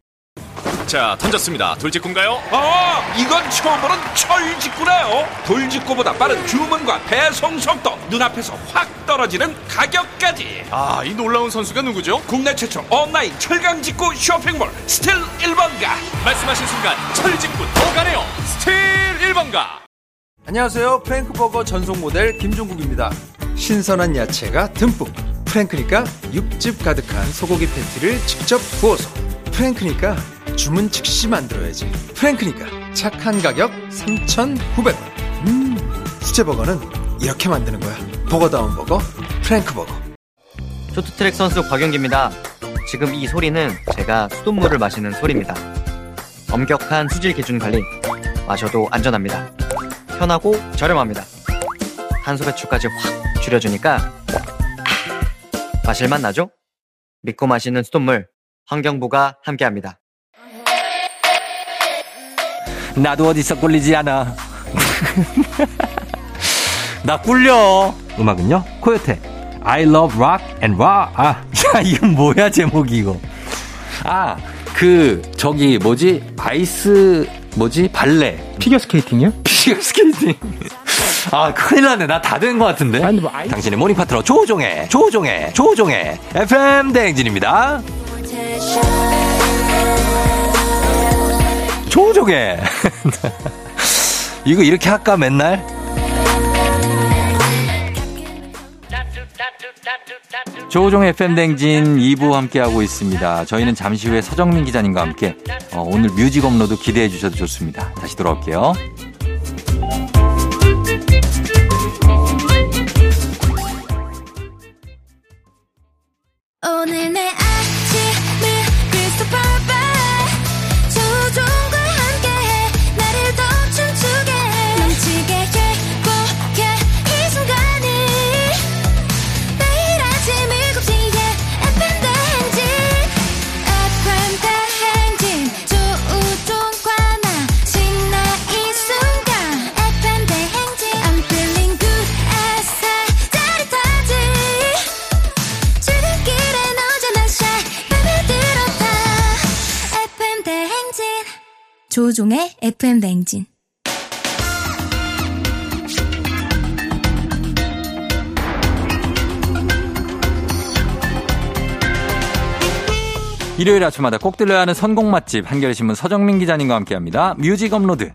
Speaker 9: 자, 던졌습니다. 돌직구인가요?
Speaker 10: 아, 이건 처음 보는 철직구네요. 돌직구보다 빠른 주문과 배송 속도, 눈앞에서 확 떨어지는 가격까지.
Speaker 9: 아, 이 놀라운 선수가 누구죠?
Speaker 10: 국내 최초 온라인 철강직구 쇼핑몰 스틸 1번가.
Speaker 9: 말씀하신 순간 철직구 더 가네요. 스틸 1번가.
Speaker 11: 안녕하세요. 프랭크버거 전속 모델 김종국입니다. 신선한 야채가 듬뿍. 프랭크니까 육즙 가득한 소고기 패티를 직접 구워서. 프랭크니까 주문 즉시 만들어야지. 프랭크니까 착한 가격 3,900원. 음, 수제버거는 이렇게 만드는 거야. 버거다운 버거, 프랭크버거.
Speaker 12: 쇼트트랙 선수 곽영기입니다. 지금 이 소리는 제가 수돗물을 마시는 소리입니다. 엄격한 수질 기준 관리, 마셔도 안전합니다. 편하고 저렴합니다. 탄소 배출까지 확 줄여주니까 아, 마실맛 나죠? 믿고 마시는 수돗물, 환경부가 함께합니다.
Speaker 1: 나도 어디서 꿀리지 않아. 나 꿀려. 음악은요? 코요태. I love rock and rock. 아, 야, 이건 뭐야, 제목이 이거. 아, 그, 저기, 뭐지? 아이스, 뭐지? 발레.
Speaker 3: 피겨 스케이팅이요?
Speaker 1: 피겨 스케이팅. 아, 큰일 났네. 나 다 된 것 같은데.
Speaker 3: 아니, 뭐, 아이...
Speaker 1: 당신의 모닝 파트너 조종의, 조종의, 조종의 FM 대행진입니다. 조종의. 이거 이렇게 할까, 맨날? 조우종 FM 댕진 2부 함께하고 있습니다. 저희는 잠시 후에 서정민 기자님과 함께 어, 오늘 뮤직 업로드 기대해 주셔도 좋습니다. 다시 돌아올게요. 일요일 아침마다 꼭 들려야 하는 선곡 맛집 한겨레 신문 서정민 기자님과 함께합니다. 뮤직 업로드.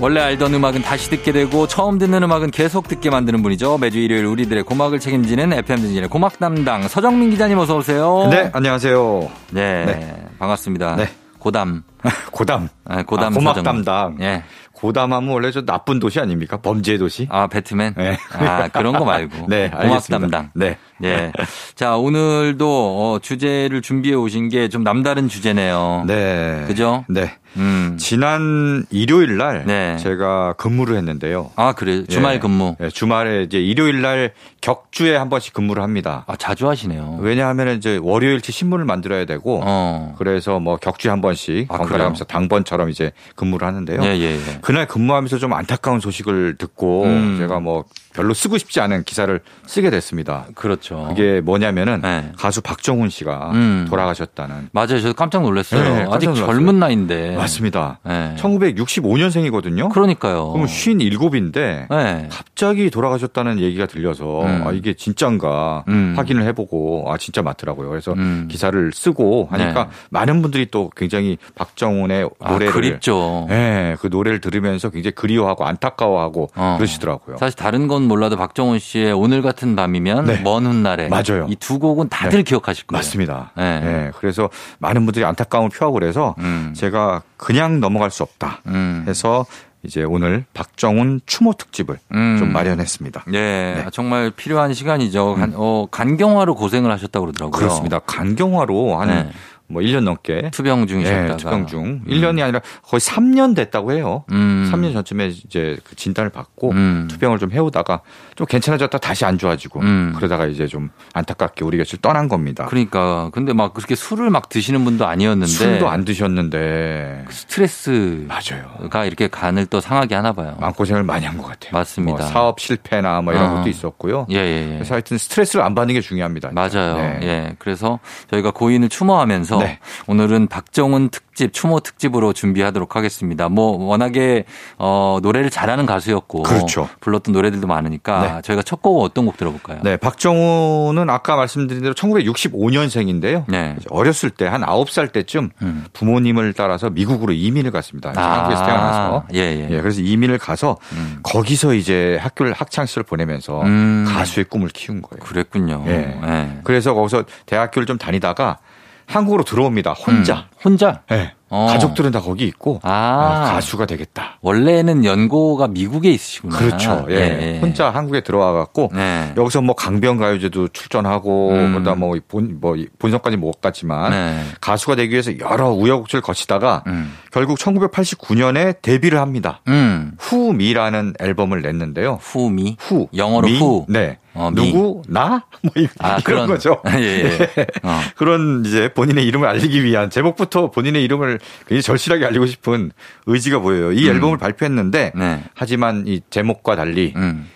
Speaker 1: 원래 알던 음악은 다시 듣게 되고 처음 듣는 음악은 계속 듣게 만드는 분이죠. 매주 일요일 우리들의 고막을 책임지는 FM 대행진의 고막 담당 서정민 기자님 어서 오세요.
Speaker 13: 네, 안녕하세요.
Speaker 1: 네, 반갑습니다.
Speaker 13: 네.
Speaker 1: 고담.
Speaker 13: 고담.
Speaker 1: 네, 고담
Speaker 13: 아, 고막. 담당.
Speaker 1: 예.
Speaker 13: 고담하면 원래 저 나쁜 도시 아닙니까? 범죄 도시?
Speaker 1: 아, 배트맨?
Speaker 13: 네.
Speaker 1: 아, 그런 거 말고.
Speaker 13: 네, 알겠습니다.
Speaker 1: 담당.
Speaker 13: 네.
Speaker 1: 예. 자, 오늘도 어, 주제를 준비해 오신 게 좀 남다른 주제네요.
Speaker 13: 네.
Speaker 1: 그죠?
Speaker 13: 네.
Speaker 1: 음.
Speaker 13: 지난 일요일 날
Speaker 1: 네.
Speaker 13: 제가 근무를 했는데요.
Speaker 1: 아, 그래요? 주말
Speaker 13: 예.
Speaker 1: 근무.
Speaker 13: 예, 주말에 이제 일요일 날 격주에 한 번씩 근무를 합니다.
Speaker 1: 아, 자주 하시네요.
Speaker 13: 왜냐하면 이제 월요일치 신문을 만들어야 되고
Speaker 1: 어.
Speaker 13: 그래서 뭐 격주에 한 번씩
Speaker 1: 아,
Speaker 13: 번갈아 가면서 당번처럼 이제 근무를 하는데요.
Speaker 1: 예, 예, 예.
Speaker 13: 그날 근무하면서 좀 안타까운 소식을 듣고
Speaker 1: 음.
Speaker 13: 제가 뭐 별로 쓰고 싶지 않은 기사를 쓰게 됐습니다.
Speaker 1: 그렇죠.
Speaker 13: 그게 뭐냐면은
Speaker 1: 네.
Speaker 13: 가수 박정훈 씨가
Speaker 1: 음.
Speaker 13: 돌아가셨다는
Speaker 1: 맞아요. 저도 깜짝 놀랐어요.
Speaker 13: 네, 깜짝
Speaker 1: 아직
Speaker 13: 놀랐어요.
Speaker 1: 젊은 나이인데.
Speaker 13: 맞습니다.
Speaker 1: 네.
Speaker 13: 1965년생이거든요.
Speaker 1: 그러니까요.
Speaker 13: 그럼 57인데
Speaker 1: 네.
Speaker 13: 갑자기 돌아가셨다는 얘기가 들려서
Speaker 1: 음.
Speaker 13: 아, 이게 진짠가
Speaker 1: 음.
Speaker 13: 확인을 해보고 아 진짜 맞더라고요. 그래서
Speaker 1: 음.
Speaker 13: 기사를 쓰고 하니까
Speaker 1: 네.
Speaker 13: 많은 분들이 또 굉장히 박정훈의
Speaker 1: 아,
Speaker 13: 노래를
Speaker 1: 그립죠.
Speaker 13: 네, 그 노래를 들으면서 굉장히 그리워하고 안타까워하고
Speaker 1: 어.
Speaker 13: 그러시더라고요.
Speaker 1: 사실 다른 건 몰라도 박정훈 씨의 오늘 같은 밤이면
Speaker 13: 네.
Speaker 1: 먼 훗날에
Speaker 13: 맞아요.
Speaker 1: 이 두 곡은 다들
Speaker 13: 네.
Speaker 1: 기억하실 거예요.
Speaker 13: 맞습니다.
Speaker 1: 네.
Speaker 13: 네, 그래서 많은 분들이 안타까움을 표하고 그래서
Speaker 1: 음.
Speaker 13: 제가 그냥 넘어갈 수 없다
Speaker 1: 음.
Speaker 13: 해서 이제 오늘 박정훈 추모 특집을
Speaker 1: 음.
Speaker 13: 좀 마련했습니다.
Speaker 1: 예,
Speaker 13: 네.
Speaker 1: 정말 필요한 시간이죠. 간, 어, 간경화로 고생을 하셨다고 그러더라고요.
Speaker 13: 그렇습니다. 간경화로 한
Speaker 1: 네.
Speaker 13: 뭐 1년 넘게
Speaker 1: 투병 중이셨다가.
Speaker 13: 예, 투병 중 1년이 아니라 거의 3년 됐다고 해요.
Speaker 1: 음.
Speaker 13: 3년 전쯤에 이제 그 진단을 받고
Speaker 1: 음.
Speaker 13: 투병을 좀 해오다가 좀 괜찮아졌다 다시 안 좋아지고
Speaker 1: 음.
Speaker 13: 그러다가 이제 좀 안타깝게 우리 곁을 떠난 겁니다.
Speaker 1: 그러니까 근데 막 그렇게 술을 막 드시는 분도 아니었는데
Speaker 13: 술도 안 드셨는데
Speaker 1: 스트레스가
Speaker 13: 맞아요.
Speaker 1: 이렇게 간을 또 상하게 하나 봐요.
Speaker 13: 마음 고생을 많이 한 것 같아요.
Speaker 1: 맞습니다.
Speaker 13: 뭐 사업 실패나 뭐 이런
Speaker 1: 어.
Speaker 13: 것도 있었고요.
Speaker 1: 예, 예, 예.
Speaker 13: 그래서 하여튼 스트레스를 안 받는 게 중요합니다.
Speaker 1: 맞아요.
Speaker 13: 네.
Speaker 1: 예. 그래서 저희가 고인을 추모하면서
Speaker 13: 네.
Speaker 1: 오늘은 박정훈 특집, 추모 특집으로 준비하도록 하겠습니다. 뭐 워낙에 어 노래를 잘하는 가수였고
Speaker 13: 그렇죠.
Speaker 1: 불렀던 노래들도 많으니까
Speaker 13: 네.
Speaker 1: 저희가 첫 곡은 어떤 곡 들어볼까요?
Speaker 13: 네, 박정훈은 아까 말씀드린 대로 1965년생인데요.
Speaker 1: 네.
Speaker 13: 어렸을 때 한 9살 때쯤
Speaker 1: 음.
Speaker 13: 부모님을 따라서 미국으로 이민을 갔습니다.
Speaker 1: 아,
Speaker 13: 한국에서 태어나서.
Speaker 1: 예, 예.
Speaker 13: 그래서 이민을 가서
Speaker 1: 음.
Speaker 13: 거기서 이제 학교를 학창 시절 보내면서
Speaker 1: 음.
Speaker 13: 가수의 꿈을 키운 거예요.
Speaker 1: 그랬군요.
Speaker 13: 예.
Speaker 1: 예.
Speaker 13: 그래서 거기서 대학교를 좀 다니다가 한국으로 들어옵니다. 혼자.
Speaker 1: 음. 혼자?
Speaker 13: 예.
Speaker 1: 어.
Speaker 13: 가족들은 다 거기 있고
Speaker 1: 아.
Speaker 13: 아, 가수가 되겠다.
Speaker 1: 원래는 연고가 미국에 있으시구나.
Speaker 13: 그렇죠. 예. 혼자 한국에 들어와 갖고
Speaker 1: 네.
Speaker 13: 여기서 뭐 강변 가요제도 출전하고
Speaker 1: 음.
Speaker 13: 그러다 뭐본 뭐 본선까지 못 갔지만
Speaker 1: 네.
Speaker 13: 가수가 되기 위해서 여러 우여곡절 을 거치다가
Speaker 1: 음.
Speaker 13: 결국 1989년에 데뷔를 합니다.
Speaker 1: 음.
Speaker 13: 후미라는 앨범을 냈는데요.
Speaker 1: 후미.
Speaker 13: 후
Speaker 1: 영어로
Speaker 13: 미?
Speaker 1: 후.
Speaker 13: 네.
Speaker 1: 어, 미.
Speaker 13: 누구 나? 뭐 이-
Speaker 1: 아,
Speaker 13: 그런
Speaker 1: 그런
Speaker 13: 거죠.
Speaker 1: 예, 예. 어.
Speaker 13: 그런 이제 본인의 이름을 알리기 위한 제목부터 본인의 이름을 굉장히 절실하게 알리고 싶은 의지가 보여요. 이
Speaker 1: 음.
Speaker 13: 앨범을 발표했는데
Speaker 1: 네.
Speaker 13: 하지만 이 제목과 달리
Speaker 1: 음.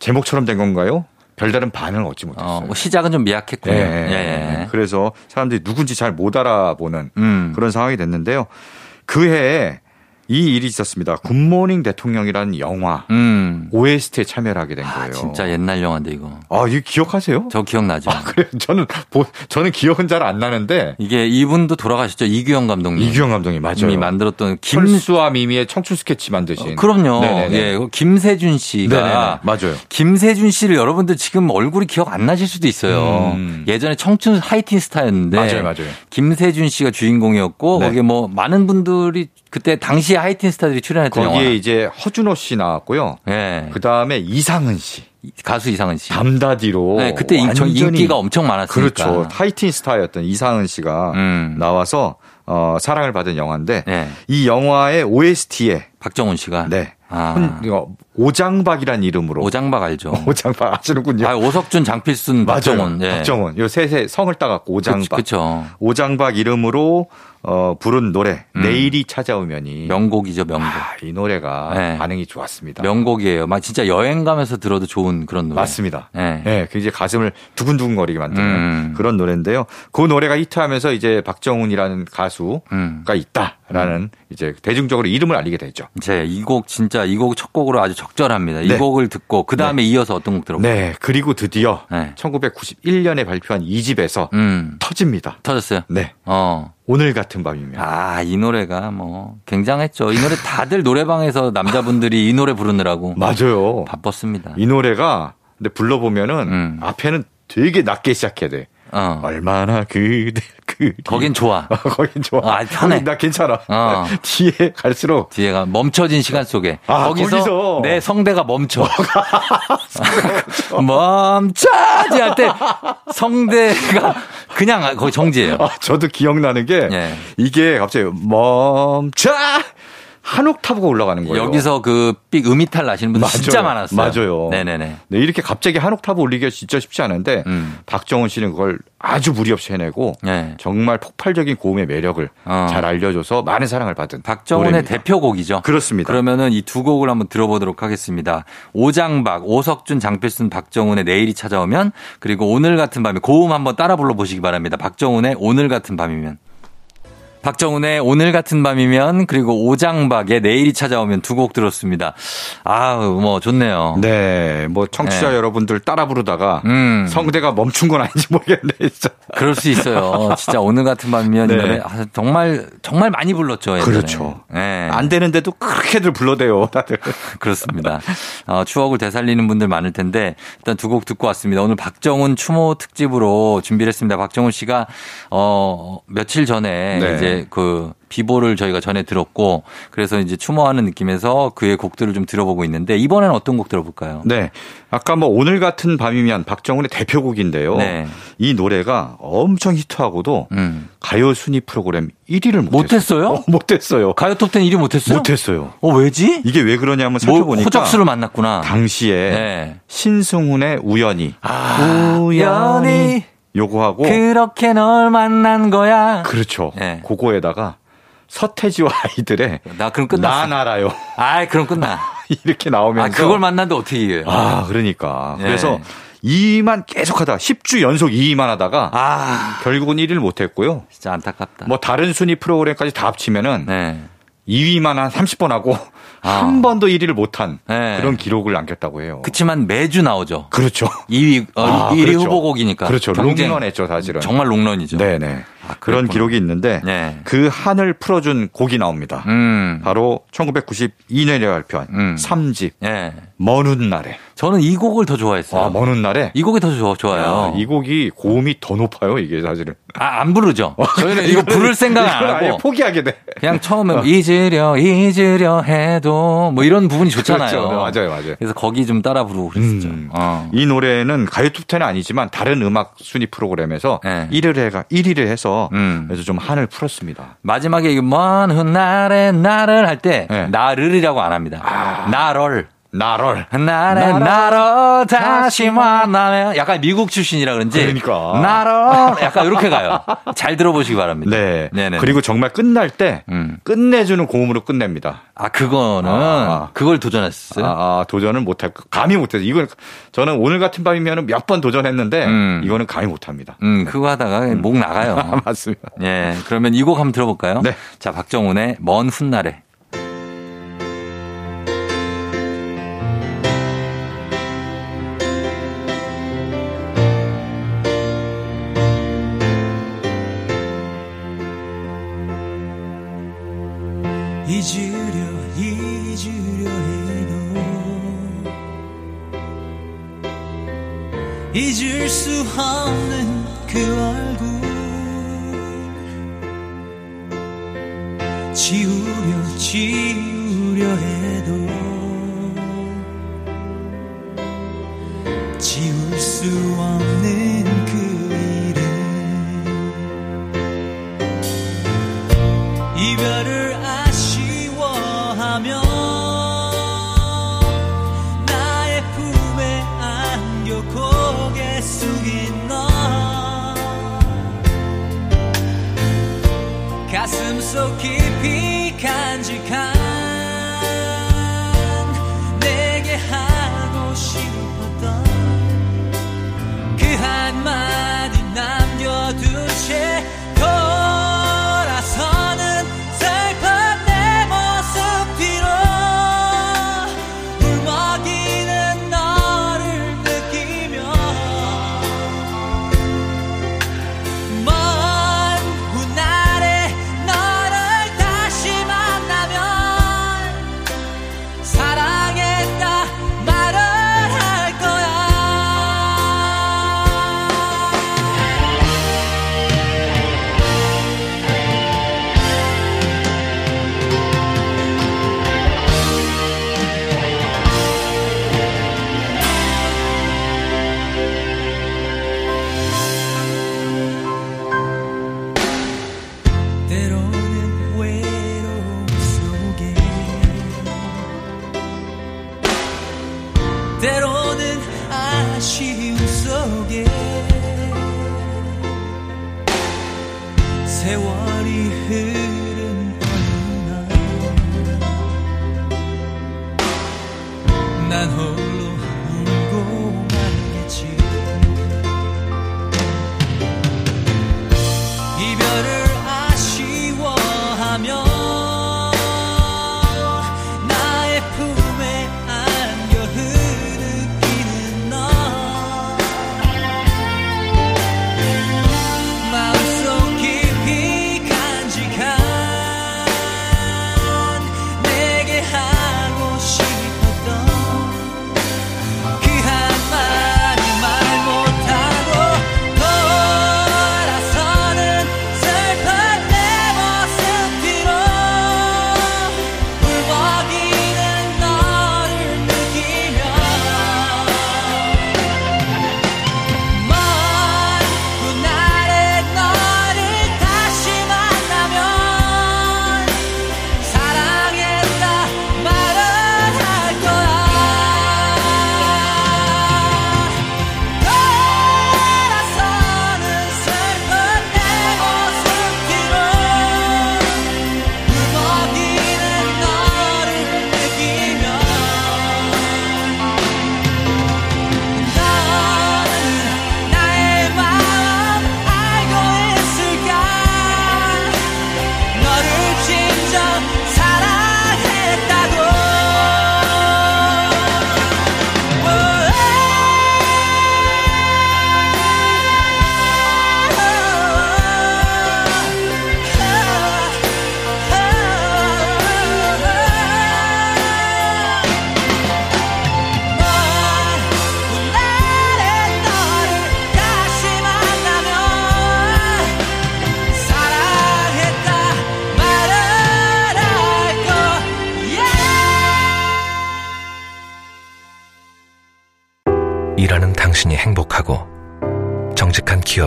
Speaker 13: 제목처럼 된 건가요? 별다른 반응을 얻지 못했어요.
Speaker 1: 어, 뭐 시작은 좀 미약했군요.
Speaker 13: 예,
Speaker 1: 예,
Speaker 13: 예.
Speaker 1: 예.
Speaker 13: 그래서 사람들이 누군지 잘 못 알아보는
Speaker 1: 음.
Speaker 13: 그런 상황이 됐는데요. 그 해에 이 일이 있었습니다. 굿모닝 대통령이라는 영화
Speaker 1: 음.
Speaker 13: OST에 참여를 하게 된 거예요.
Speaker 1: 진짜 옛날 영화인데 이거.
Speaker 13: 아, 이거 기억하세요?
Speaker 1: 저 기억나죠.
Speaker 13: 그래요. 저는 보- 저는 기억은 잘 안 나는데
Speaker 1: 이게 이분도 돌아가셨죠. 이규형 감독님.
Speaker 13: 이규형 감독이 맞아요.
Speaker 1: 이미 만들었던
Speaker 13: 철수와 미미의 청춘 스케치 만드신.
Speaker 1: 그럼요.
Speaker 13: 네네네.
Speaker 1: 예, 그 김세준 씨가
Speaker 13: 네네네. 맞아요.
Speaker 1: 김세준 씨를 여러분들 지금 얼굴이 기억 안 나실 수도 있어요.
Speaker 13: 음.
Speaker 1: 예전에 청춘 하이틴 스타였는데
Speaker 13: 맞아요, 맞아요.
Speaker 1: 김세준 씨가 주인공이었고
Speaker 13: 네.
Speaker 1: 거기에 뭐 많은 분들이 그때 당시에 하이틴 스타들이 출연했던
Speaker 13: 거기에
Speaker 1: 영화.
Speaker 13: 이제 허준호 씨 나왔고요.
Speaker 1: 예.
Speaker 13: 그 다음에 이상은 씨.
Speaker 1: 가수 이상은 씨.
Speaker 13: 담다디로.
Speaker 1: 네, 그때
Speaker 13: 완전히
Speaker 1: 인기가 엄청 많았으니까.
Speaker 13: 그렇죠. 하이틴 스타였던 이상은 씨가
Speaker 1: 음.
Speaker 13: 나와서 어, 사랑을 받은 영화인데
Speaker 1: 네.
Speaker 13: 이 영화의 OST에
Speaker 1: 박정훈 씨가
Speaker 13: 네.
Speaker 1: 아.
Speaker 13: 오장박이라는 이름으로
Speaker 1: 오장박 알죠.
Speaker 13: 오장박 아시는군요.
Speaker 1: 아, 오석준, 장필순, 박정훈.
Speaker 13: 맞아요.
Speaker 1: 예.
Speaker 13: 박정훈. 요 셋의 성을 따갖고 오장박.
Speaker 1: 그렇죠.
Speaker 13: 오장박 이름으로 어, 부른 노래
Speaker 1: 음.
Speaker 13: 내일이 찾아오면이
Speaker 1: 명곡이죠, 명곡.
Speaker 13: 아, 이 노래가
Speaker 1: 네.
Speaker 13: 반응이 좋았습니다.
Speaker 1: 명곡이에요. 막 진짜 여행 가면서 들어도 좋은 그런 노래.
Speaker 13: 맞습니다.
Speaker 1: 예.
Speaker 13: 네, 굉장히 가슴을 두근두근거리게 만드는
Speaker 1: 음.
Speaker 13: 그런 노래인데요. 그 노래가 히트하면서 이제 박정훈이라는 가수가
Speaker 1: 음.
Speaker 13: 있다라는 이제 대중적으로 이름을 알리게 되죠.
Speaker 1: 제 이 곡 진짜 이 곡 첫 곡으로 아주 적절합니다. 이
Speaker 13: 네.
Speaker 1: 곡을 듣고 그 다음에 이어서 어떤 곡 들어볼까요?
Speaker 13: 네, 그리고 드디어
Speaker 1: 네.
Speaker 13: 1991년에 발표한 2집에서
Speaker 1: 음.
Speaker 13: 터집니다.
Speaker 1: 터졌어요.
Speaker 13: 네.
Speaker 1: 어.
Speaker 13: 오늘 같은 밤이면.
Speaker 1: 아, 이 노래가 뭐 굉장했죠. 이 노래 다들 노래방에서 남자분들이 이 노래 부르느라고
Speaker 13: 맞아요.
Speaker 1: 바빴습니다.
Speaker 13: 이 노래가 근데 불러보면은
Speaker 1: 음.
Speaker 13: 앞에는 되게 낮게 시작해야 돼.
Speaker 1: 어.
Speaker 13: 얼마나 그대 그
Speaker 1: 거긴 좋아.
Speaker 13: 거긴 좋아.
Speaker 1: 아, 편해.
Speaker 13: 나 괜찮아.
Speaker 1: 어.
Speaker 13: 뒤에 갈수록
Speaker 1: 뒤에가 멈춰진 시간 속에
Speaker 13: 아,
Speaker 1: 거기서,
Speaker 13: 거기서.
Speaker 1: 내 성대가 멈춰. 멈춰지 할 때 성대가 그냥 거기 정지해요.
Speaker 13: 아, 저도 기억나는 게
Speaker 1: 예.
Speaker 13: 이게 갑자기 멈춰 한 옥타브가 올라가는 거예요.
Speaker 1: 여기서 그 삑 음이탈 나시는 분들
Speaker 13: 맞아요.
Speaker 1: 진짜 많았어요.
Speaker 13: 맞아요.
Speaker 1: 네네네.
Speaker 13: 네, 이렇게 갑자기 한 옥타브 올리기가 진짜 쉽지 않은데
Speaker 1: 음.
Speaker 13: 박정훈 씨는 그걸 아주 무리 없이 해내고
Speaker 1: 네.
Speaker 13: 정말 폭발적인 고음의 매력을
Speaker 1: 어.
Speaker 13: 잘 알려줘서 많은 사랑을 받은
Speaker 1: 박정훈의
Speaker 13: 노래입니다.
Speaker 1: 대표곡이죠.
Speaker 13: 그렇습니다.
Speaker 1: 그러면은 이 두 곡을 한번 들어보도록 하겠습니다. 오장박, 오석준, 장필순, 박정훈의 내일이 찾아오면 그리고 오늘 같은 밤에 고음 한번 따라 불러보시기 바랍니다. 박정훈의 오늘 같은 밤이면. 박정훈의 오늘 같은 밤이면 그리고 오장박의 내일이 찾아오면 두 곡 들었습니다. 아우 뭐 좋네요.
Speaker 13: 네, 뭐 청취자
Speaker 1: 네.
Speaker 13: 여러분들 따라 부르다가
Speaker 1: 음.
Speaker 13: 성대가 멈춘 건 아닌지 모르겠네, 진짜.
Speaker 1: 그럴 수 있어요. 진짜 오늘 같은 밤이면 이
Speaker 13: 네.
Speaker 1: 아, 정말 정말 많이 불렀죠. 예전에.
Speaker 13: 그렇죠.
Speaker 1: 네.
Speaker 13: 안 되는데도 그렇게들 불러대요, 다들.
Speaker 1: 그렇습니다. 어, 추억을 되살리는 분들 많을 텐데 일단 두 곡 듣고 왔습니다. 오늘 박정훈 추모 특집으로 준비를 했습니다. 박정훈 씨가 어 며칠 전에
Speaker 13: 네.
Speaker 1: 이제 그 비보를 저희가 전에 들었고 그래서 이제 추모하는 느낌에서 그의 곡들을 좀 들어보고 있는데 이번에는 어떤 곡 들어볼까요?
Speaker 13: 네. 아까 뭐 오늘 같은 밤이면 박정훈의 대표곡인데요.
Speaker 1: 네.
Speaker 13: 이 노래가 엄청 히트하고도
Speaker 1: 음.
Speaker 13: 가요 순위 프로그램 1위를 못했어요.
Speaker 1: 못했어요?
Speaker 13: 어, 못했어요.
Speaker 1: 가요 톱10 1위 못했어요?
Speaker 13: 못했어요.
Speaker 1: 어 왜지?
Speaker 13: 이게 왜 그러냐면
Speaker 1: 뭐
Speaker 13: 살펴보니까
Speaker 1: 호적수를 만났구나.
Speaker 13: 당시에
Speaker 1: 네.
Speaker 13: 신승훈의 우연히
Speaker 1: 아, 우연히
Speaker 13: 요거하고
Speaker 1: 그렇게 널 만난 거야.
Speaker 13: 그렇죠.
Speaker 1: 네.
Speaker 13: 그거에다가 서태지와 아이들의
Speaker 1: 나 그럼 끝났어.
Speaker 13: 나 알아요.
Speaker 1: 아, 그럼 끝나.
Speaker 13: 이렇게 나오면서
Speaker 1: 아, 그걸 만났는데 어떻게 이겨요?
Speaker 13: 아, 그러니까.
Speaker 1: 네.
Speaker 13: 그래서 2위만 계속 하다가 10주 연속 2위만 하다가
Speaker 1: 아,
Speaker 13: 결국은 1위를 못 했고요.
Speaker 1: 진짜 안타깝다.
Speaker 13: 뭐 다른 순위 프로그램까지 다 합치면은
Speaker 1: 네.
Speaker 13: 2위만 한 30번 하고
Speaker 1: 아.
Speaker 13: 한 번도 1위를 못한
Speaker 1: 네.
Speaker 13: 그런 기록을 남겼다고 해요.
Speaker 1: 그렇지만 매주 나오죠.
Speaker 13: 그렇죠.
Speaker 1: 2위, 어,
Speaker 13: 아,
Speaker 1: 1위
Speaker 13: 그렇죠.
Speaker 1: 후보곡이니까.
Speaker 13: 그렇죠.
Speaker 1: 경쟁.
Speaker 13: 롱런했죠, 사실은.
Speaker 1: 정말 롱런이죠.
Speaker 13: 네 네.
Speaker 1: 아,
Speaker 13: 그런. 기록이 있는데
Speaker 1: 네.
Speaker 13: 그 한을 풀어준 곡이 나옵니다.
Speaker 1: 음.
Speaker 13: 바로 1992년에 발표한
Speaker 1: 음.
Speaker 13: 3집
Speaker 1: 예.
Speaker 13: 먼 훗날에.
Speaker 1: 저는 이 곡을 더 좋아했어요.
Speaker 13: 아, 먼 훗날에.
Speaker 1: 이 곡이 더 좋아, 좋아요.
Speaker 13: 아, 이 곡이 고음이 더 높아요, 이게 사실은.
Speaker 1: 아, 안 부르죠. 저희는 이거 부를 생각은 안 하고.
Speaker 13: 포기하게 돼.
Speaker 1: 그냥 처음에 뭐 잊으려, 잊으려 해도 뭐 이런 부분이 좋잖아요.
Speaker 13: 그렇죠. 맞아요, 맞아요.
Speaker 1: 그래서 거기 좀 따라 부르고 그랬었죠.
Speaker 13: 음.
Speaker 1: 어.
Speaker 13: 이 노래는 가요 톱10은 아니지만 다른 음악 순위 프로그램에서
Speaker 1: 네.
Speaker 13: 1위를 해가 1위를 해서
Speaker 1: 음.
Speaker 13: 그래서 좀 한을 풀었습니다.
Speaker 1: 마지막에 이먼 훗날에 나를 할때
Speaker 13: 네.
Speaker 1: 나를이라고 안 합니다. 나를.
Speaker 13: 나럴.
Speaker 1: 나를 나로 다시 만나면 약간 미국 출신이라 그런지
Speaker 13: 그러니까.
Speaker 1: 나로 약간 이렇게 가요. 잘 들어보시기 바랍니다.
Speaker 13: 네.
Speaker 1: 네네.
Speaker 13: 그리고 정말 끝날 때
Speaker 1: 음.
Speaker 13: 끝내주는 고음으로 끝냅니다.
Speaker 1: 아 그거는
Speaker 13: 아.
Speaker 1: 그걸 도전했어요.
Speaker 13: 아, 아, 도전을 못할 감히 못해서 이건 저는 오늘 같은 밤이면 몇 번 도전했는데
Speaker 1: 음.
Speaker 13: 이거는 감히 못합니다.
Speaker 1: 음 그거 하다가 목 나가요.
Speaker 13: 맞습니다.
Speaker 1: 예, 그러면 이 곡 한번 들어볼까요?
Speaker 13: 네.
Speaker 1: 자 박정훈의 먼 훗날에
Speaker 14: 잊을 수 없는 그 얼굴. 지우려 지우려 해도 지울 수 없는 가슴 속 깊이
Speaker 15: 간직한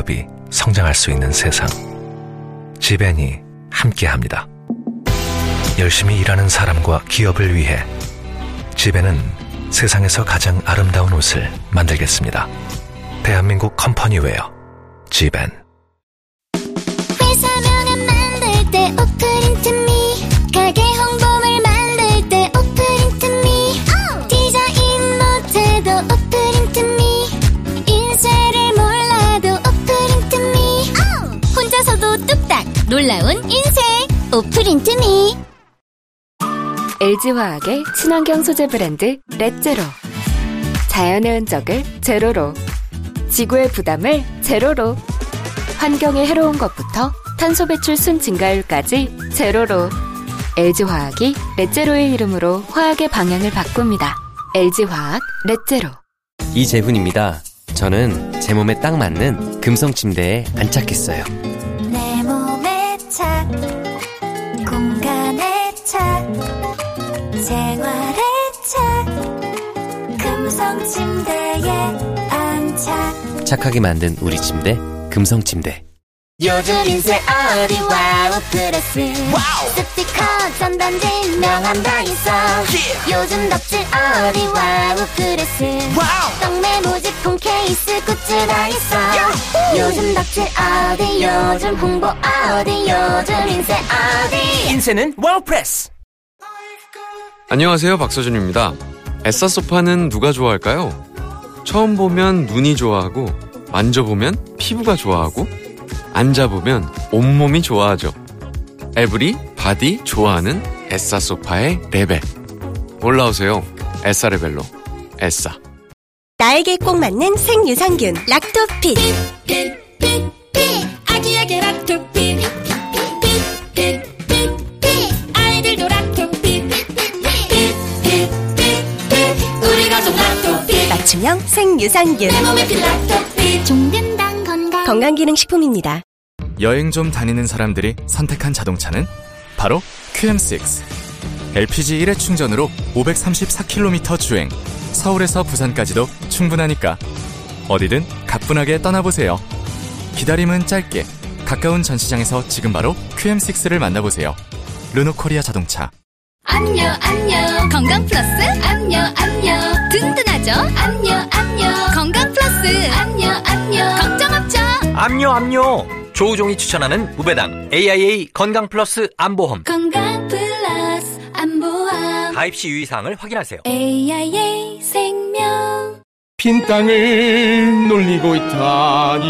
Speaker 15: 기업이 성장할 수 있는 세상. 지벤이 함께합니다. 열심히 일하는 사람과 기업을 위해 지벤은 세상에서 가장 아름다운 옷을 만들겠습니다. 대한민국 컴퍼니웨어 지벤.
Speaker 2: 회사 명함 만들 때오 놀라운 인생 오프린트미
Speaker 8: LG화학의 친환경 소재 브랜드 렛제로. 자연의 흔적을 제로로. 지구의 부담을 제로로. 환경에 해로운 것부터 탄소 배출 순 증가율까지 제로로. LG화학이 렛제로의 이름으로 화학의 방향을 바꿉니다. LG화학 렛제로.
Speaker 16: 이재훈입니다. 저는 제 몸에 딱 맞는 금성 침대에 안착했어요.
Speaker 2: 착
Speaker 16: 착하게 만든 우리 침대, 금성 침대.
Speaker 2: 요즘 인쇄 어디 와우프레스. 스티커 전단지 명함 다 있어. 요즘 덕질 어디 와우프레스. 떡메모지 폰 케이스 굿즈 다 있어. 요즘 덕질 어디 요즘 홍보 어디 요즘 인쇄 어디.
Speaker 17: 인쇄는 와우프레스.
Speaker 18: 안녕하세요 박서준입니다 에싸 소파는 누가 좋아할까요? 처음 보면 눈이 좋아하고 만져보면 피부가 좋아하고 앉아보면 온몸이 좋아하죠. everybody 좋아하는 에싸 소파의 레벨. 올라오세요. 에싸 레벨로. 에싸.
Speaker 19: 나에게 꼭 맞는 생유산균 락토핏
Speaker 2: 아기에게 락토핏
Speaker 19: 맞춤형 생유산균
Speaker 2: 종근당 건강
Speaker 19: 건강기능식품입니다.
Speaker 20: 여행 좀 다니는 사람들이 선택한 자동차는 바로 QM6. LPG 1회 충전으로 534km 주행. 서울에서 부산까지도 충분하니까 어디든 가뿐하게 떠나보세요. 기다림은 짧게 가까운 전시장에서 지금 바로 QM6를 만나보세요. 르노코리아 자동차.
Speaker 2: 안녕 안녕 건강 플러스? 안녕 안녕. 든든하죠? 안녕 안녕. 건강 플러스? 안녕 안녕. 걱정 없죠?
Speaker 1: 압류 압류 조우종이 추천하는 무배당 AIA 건강 플러스 안보험.
Speaker 2: 건강 플러스 안보함
Speaker 1: 가입 시 유의사항을 확인하세요.
Speaker 2: AIA 생명.
Speaker 21: 빈 땅을 놀리고 있다니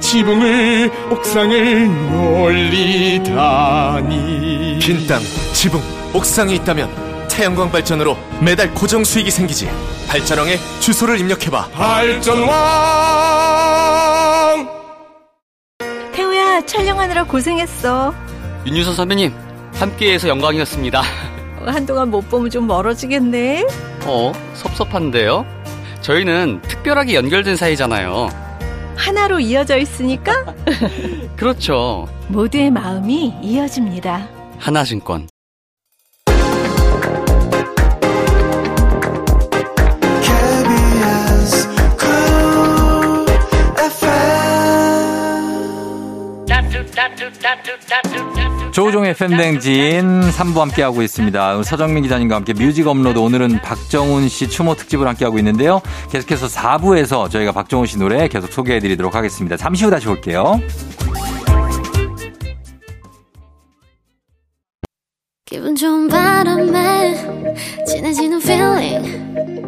Speaker 21: 지붕을 옥상을 놀리다니.
Speaker 20: 빈 땅, 지붕, 옥상이 있다면 태양광 발전으로 매달 고정 수익이 생기지. 발전왕에 주소를 입력해봐.
Speaker 21: 발전왕
Speaker 22: 태우야 촬영하느라 고생했어.
Speaker 23: 윤유선 선배님, 함께해서 영광이었습니다.
Speaker 22: 한동안 못 보면 좀 멀어지겠네.
Speaker 23: 어, 섭섭한데요? 저희는 특별하게 연결된 사이잖아요.
Speaker 22: 하나로 이어져 있으니까
Speaker 23: 그렇죠.
Speaker 22: 모두의 마음이 이어집니다.
Speaker 23: 하나증권.
Speaker 1: 조우종의 FM대행진 3부 함께하고 있습니다. 서정민 기자님과 함께 뮤직 업로드 오늘은 박정운 씨 추모 특집을 함께하고 있는데요. 계속해서 4부에서 저희가 박정훈 씨 노래 계속 소개해드리도록 하겠습니다. 잠시 후 다시 올게요.
Speaker 2: 기분 좋은 바람에 진해지는 feeling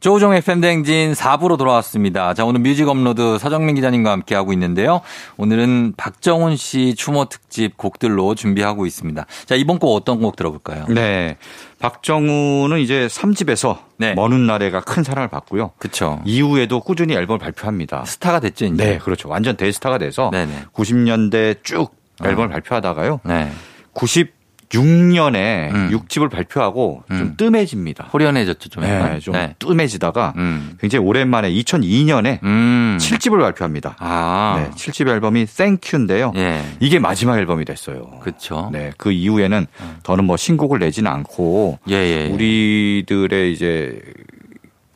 Speaker 1: 조우종의 FM대행진 4부로 돌아왔습니다. 자, 오늘 뮤직 업로드 서정민 기자님과 함께하고 있는데요. 오늘은 박정운 씨 추모 특집 곡들로 준비하고 있습니다. 자, 이번 곡 어떤 곡 들어볼까요?
Speaker 13: 네. 박정운은 이제 3집에서 먼 훗날에가 큰 사랑을 받고요.
Speaker 1: 그렇죠.
Speaker 13: 이후에도 꾸준히 앨범을 발표합니다.
Speaker 1: 스타가 됐죠, 이제.
Speaker 13: 네, 그렇죠. 완전 대스타가 돼서
Speaker 1: 네네.
Speaker 13: 90년대 쭉
Speaker 1: 어.
Speaker 13: 앨범을 발표하다가요.
Speaker 1: 네.
Speaker 13: 96년에
Speaker 1: 음.
Speaker 13: 6집을 발표하고 좀 뜸해집니다.
Speaker 1: 호련해졌죠, 좀.
Speaker 13: 네. 좀
Speaker 1: 네.
Speaker 13: 뜸해지다가
Speaker 1: 음.
Speaker 13: 굉장히 오랜만에 2002년에 7집을 발표합니다.
Speaker 1: 아.
Speaker 13: 네, 7집 앨범이 땡큐인데요.
Speaker 1: 예.
Speaker 13: 이게 마지막 앨범이 됐어요.
Speaker 1: 그렇죠.
Speaker 13: 네, 그 이후에는 더는 뭐 신곡을 내지는 않고
Speaker 1: 예, 예.
Speaker 13: 우리들의 이제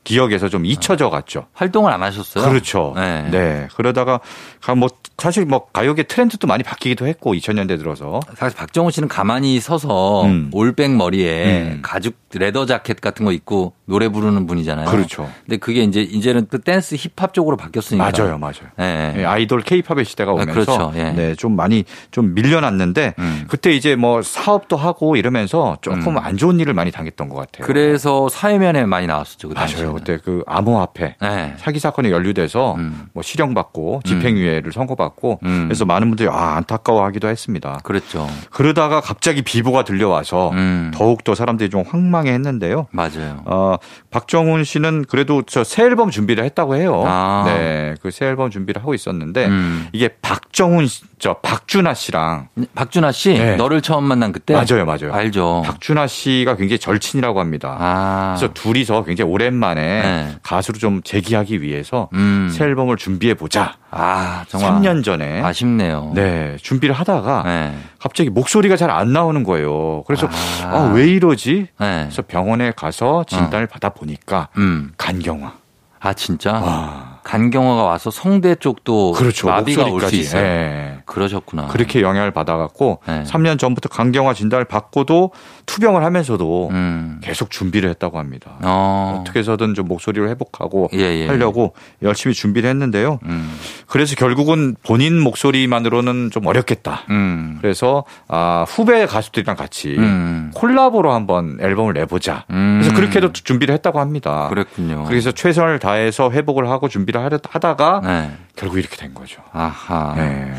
Speaker 13: 기억에서 좀 잊혀져 갔죠.
Speaker 1: 활동을 안 하셨어요?
Speaker 13: 그렇죠.
Speaker 1: 네.
Speaker 13: 네. 그러다가 가- 뭐 사실 뭐 가요계 트렌드도 많이 바뀌기도 했고 2000년대 들어서
Speaker 1: 사실 박정운 씨는 가만히 서서
Speaker 13: 음.
Speaker 1: 올백 머리에
Speaker 13: 음.
Speaker 1: 가죽 leather 자켓 같은 거 입고 노래 부르는 분이잖아요.
Speaker 13: 그렇죠.
Speaker 1: 근데 그게 이제 이제는 또 댄스 힙합 쪽으로 바뀌었으니까.
Speaker 13: 맞아요, 맞아요.
Speaker 1: 네.
Speaker 13: 네, 아이돌 케이팝의 시대가
Speaker 1: 아,
Speaker 13: 오면서
Speaker 1: 그렇죠. 예. 음.
Speaker 13: 네, 좀 많이 좀 밀려났는데 그때 이제 뭐 사업도 하고 이러면서 조금 안 좋은 일을 많이 당했던 것 같아요.
Speaker 1: 그래서 사회면에 많이 나왔었죠. 그 당시에.
Speaker 13: 맞아요. 그때 그 암호화폐
Speaker 1: 네.
Speaker 13: 사기 사건에 연루돼서
Speaker 1: 음.
Speaker 13: 뭐 실형받고 집행유예를 선고받고
Speaker 1: 음.
Speaker 13: 그래서 많은 분들이 아 안타까워하기도 했습니다.
Speaker 1: 그랬죠.
Speaker 13: 그러다가 갑자기 비보가 들려와서
Speaker 1: 음.
Speaker 13: 더욱 더 사람들이 좀 황망해했는데요.
Speaker 1: 맞아요.
Speaker 13: 어, 박정훈 씨는 그래도 저 새 앨범 준비를 했다고 해요.
Speaker 1: 아.
Speaker 13: 네, 그 새 앨범 준비를 하고 있었는데
Speaker 1: 음.
Speaker 13: 이게 박정훈 씨, 저 박준하 씨랑
Speaker 1: 박준하 씨
Speaker 13: 네.
Speaker 1: 너를 처음 만난 그때
Speaker 13: 맞아요, 맞아요.
Speaker 1: 알죠.
Speaker 13: 박준하 씨가 굉장히 절친이라고 합니다.
Speaker 1: 아.
Speaker 13: 그래서 둘이서 굉장히 오랜만에
Speaker 1: 네.
Speaker 13: 가수로 좀 재기하기 위해서
Speaker 1: 음.
Speaker 13: 새 앨범을 준비해 보자.
Speaker 1: 아, 정말
Speaker 13: 3년 전에
Speaker 1: 아쉽네요.
Speaker 13: 네, 준비를 하다가
Speaker 1: 네.
Speaker 13: 갑자기 목소리가 잘 안 나오는 거예요. 그래서
Speaker 1: 아.
Speaker 13: 아, 왜 이러지?
Speaker 1: 네.
Speaker 13: 그래서 병원에 가서 진단을 받아 보니까
Speaker 1: 음.
Speaker 13: 간경화.
Speaker 1: 아, 진짜?
Speaker 13: 와.
Speaker 1: 간경화가 와서 성대 쪽도
Speaker 13: 그렇죠.
Speaker 1: 마비가 올 수. 있어요.
Speaker 13: 네.
Speaker 1: 그러셨구나.
Speaker 13: 그렇게 영향을 받아갖고
Speaker 1: 네.
Speaker 13: 3년 전부터 간경화 진단을 받고도 투병을 하면서도
Speaker 1: 음.
Speaker 13: 계속 준비를 했다고 합니다.
Speaker 1: 어.
Speaker 13: 어떻게 해서든 좀 목소리를 회복하고
Speaker 1: 예, 예.
Speaker 13: 하려고 열심히 준비를 했는데요.
Speaker 1: 음.
Speaker 13: 그래서 결국은 본인 목소리만으로는 좀 어렵겠다.
Speaker 1: 음.
Speaker 13: 그래서 아, 후배 가수들이랑 같이
Speaker 1: 음.
Speaker 13: 콜라보로 한번 앨범을 내보자.
Speaker 1: 음.
Speaker 13: 그래서 그렇게도 준비를 했다고 합니다.
Speaker 1: 그랬군요.
Speaker 13: 그래서 최선을 다해서 회복을 하고 준비를 하려- 하다가
Speaker 1: 네.
Speaker 13: 결국 이렇게 된 거죠.
Speaker 1: 아하.
Speaker 13: 네.